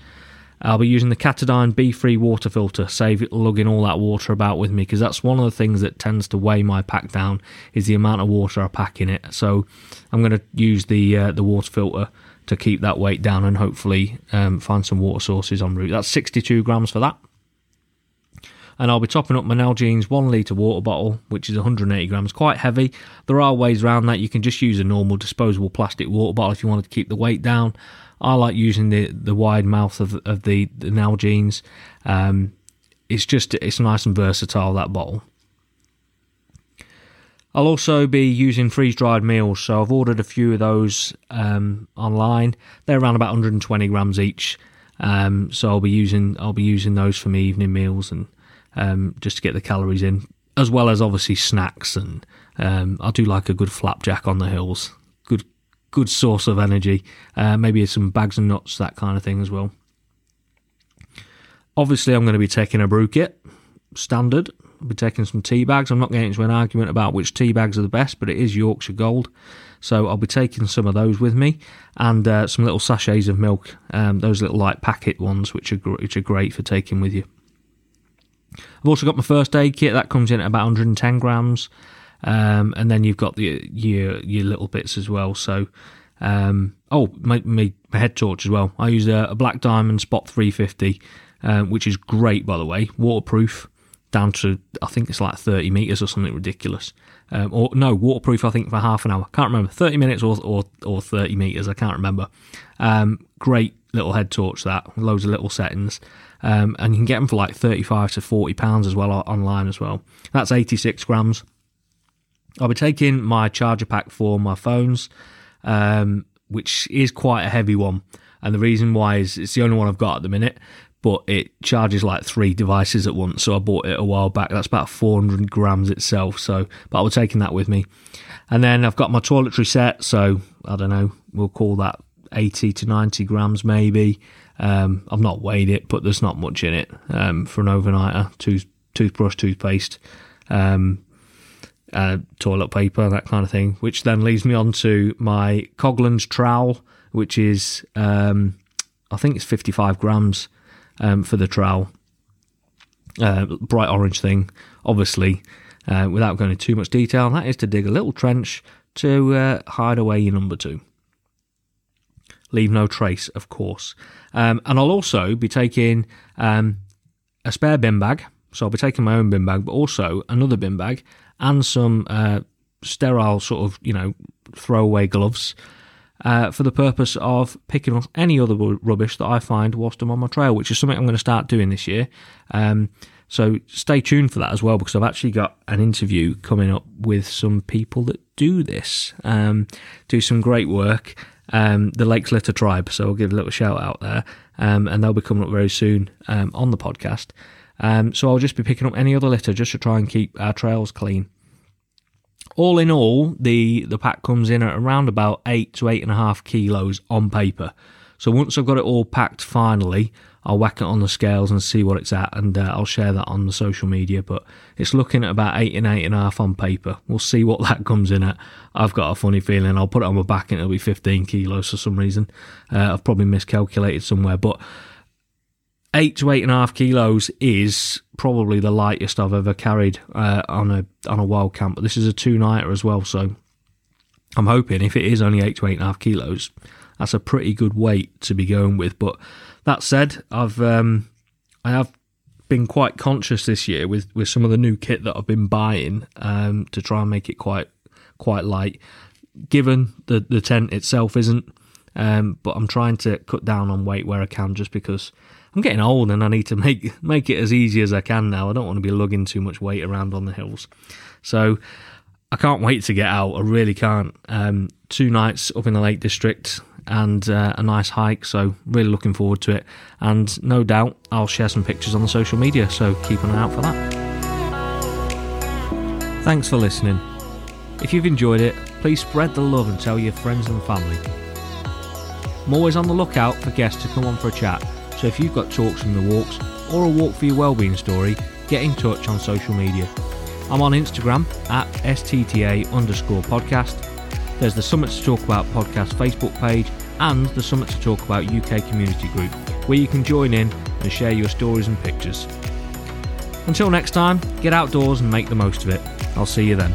I'll be using the Katadyn BeFree water filter, save lugging all that water about with me because that's one of the things that tends to weigh my pack down is the amount of water I pack in it. So I'm going to use the uh, the water filter to keep that weight down and hopefully um, find some water sources en route. That's 62 grams for that. And I'll be topping up my Nalgene's one litre water bottle, which is 180 grams, quite heavy. There are ways around that. You can just use a normal disposable plastic water bottle if you wanted to keep the weight down. I like using the the wide mouth of of the, the Nalgene's. Um, it's just it's nice and versatile that bottle. I'll also be using freeze dried meals, so I've ordered a few of those um, online. They're around about 120 grams each, um, so I'll be using I'll be using those for my evening meals and um, just to get the calories in, as well as obviously snacks and um, I do like a good flapjack on the hills good good source of energy. Uh, maybe some bags and nuts, that kind of thing as well. Obviously, I'm going to be taking a brew kit, standard. I'll be taking some tea bags. I'm not getting into an argument about which tea bags are the best, but it is Yorkshire Gold. So I'll be taking some of those with me and uh, some little sachets of milk, um, those little like packet ones, which are, which are great for taking with you. I've also got my first aid kit that comes in at about 110 grams. Um, and then you've got the your your little bits as well. So, um, oh, my, my, my head torch as well. I use a, a Black Diamond Spot 350, um, which is great by the way, waterproof down to I think it's like 30 meters or something ridiculous. Um, or no, waterproof I think for half an hour. Can't remember 30 minutes or or, or 30 meters. I can't remember. Um, great little head torch that loads of little settings. Um, and you can get them for like 35 to 40 pounds as well online as well. That's 86 grams. I'll be taking my charger pack for my phones, um, which is quite a heavy one. And the reason why is it's the only one I've got at the minute, but it charges like three devices at once. So I bought it a while back. That's about 400 grams itself. So, but I was taking that with me. And then I've got my toiletry set. So I don't know, we'll call that 80 to 90 grams maybe. Um, I've not weighed it, but there's not much in it um, for an overnighter. Tooth, toothbrush, toothpaste. Um, uh, toilet paper, that kind of thing, which then leads me on to my Coghlan's trowel, which is, um, I think it's 55 grams um, for the trowel. Uh, bright orange thing, obviously, uh, without going into too much detail, that is to dig a little trench to uh, hide away your number two. Leave no trace, of course. Um, and I'll also be taking um, a spare bin bag. So I'll be taking my own bin bag, but also another bin bag and some uh, sterile sort of, you know, throwaway gloves uh, for the purpose of picking up any other rubbish that I find whilst I'm on my trail, which is something I'm going to start doing this year. Um, so stay tuned for that as well, because I've actually got an interview coming up with some people that do this, um, do some great work. um, the Lakes Litter Tribe. So I'll give a little shout out there, um, and they'll be coming up very soon um, on the podcast. Um, so I'll just be picking up any other litter just to try and keep our trails clean. All in all, the the pack comes in at around about eight to eight and a half kilos on paper. So once I've got it all packed finally, I'll whack it on the scales and see what it's at, and uh, I'll share that on the social media. But it's looking at about eight and eight and a half on paper. We'll see what [laughs] that comes in at. I've got a funny feeling I'll put it on my back and it'll be 15 kilos for some reason. Uh, I've probably miscalculated somewhere, but eight to eight and a half kilos is probably the lightest I've ever carried uh, on a on a wild camp. But this is a two nighter as well, so I'm hoping if it is only eight to eight and a half kilos, that's a pretty good weight to be going with. But that said, I've um, I have been quite conscious this year with, with some of the new kit that I've been buying um, to try and make it quite quite light. Given the the tent itself isn't, um, but I'm trying to cut down on weight where I can, just because I'm getting old and I need to make [laughs] make it as easy as I can now. I don't want to be lugging too much weight around on the hills, so I can't wait to get out. I really can't. Um, two nights up in the Lake District and uh, a nice hike. So, really looking forward to it. And no doubt I'll share some pictures on the social media. So, keep an eye out for that. Thanks for listening. If you've enjoyed it, please spread the love and tell your friends and family. I'm always on the lookout for guests to come on for a chat. So, if you've got talks from the walks or a walk for your wellbeing story, get in touch on social media. I'm on Instagram at STTA underscore podcast there's the Summit to Talk About podcast Facebook page and the Summit to Talk About UK community group, where you can join in and share your stories and pictures. Until next time, get outdoors and make the most of it. I'll see you then.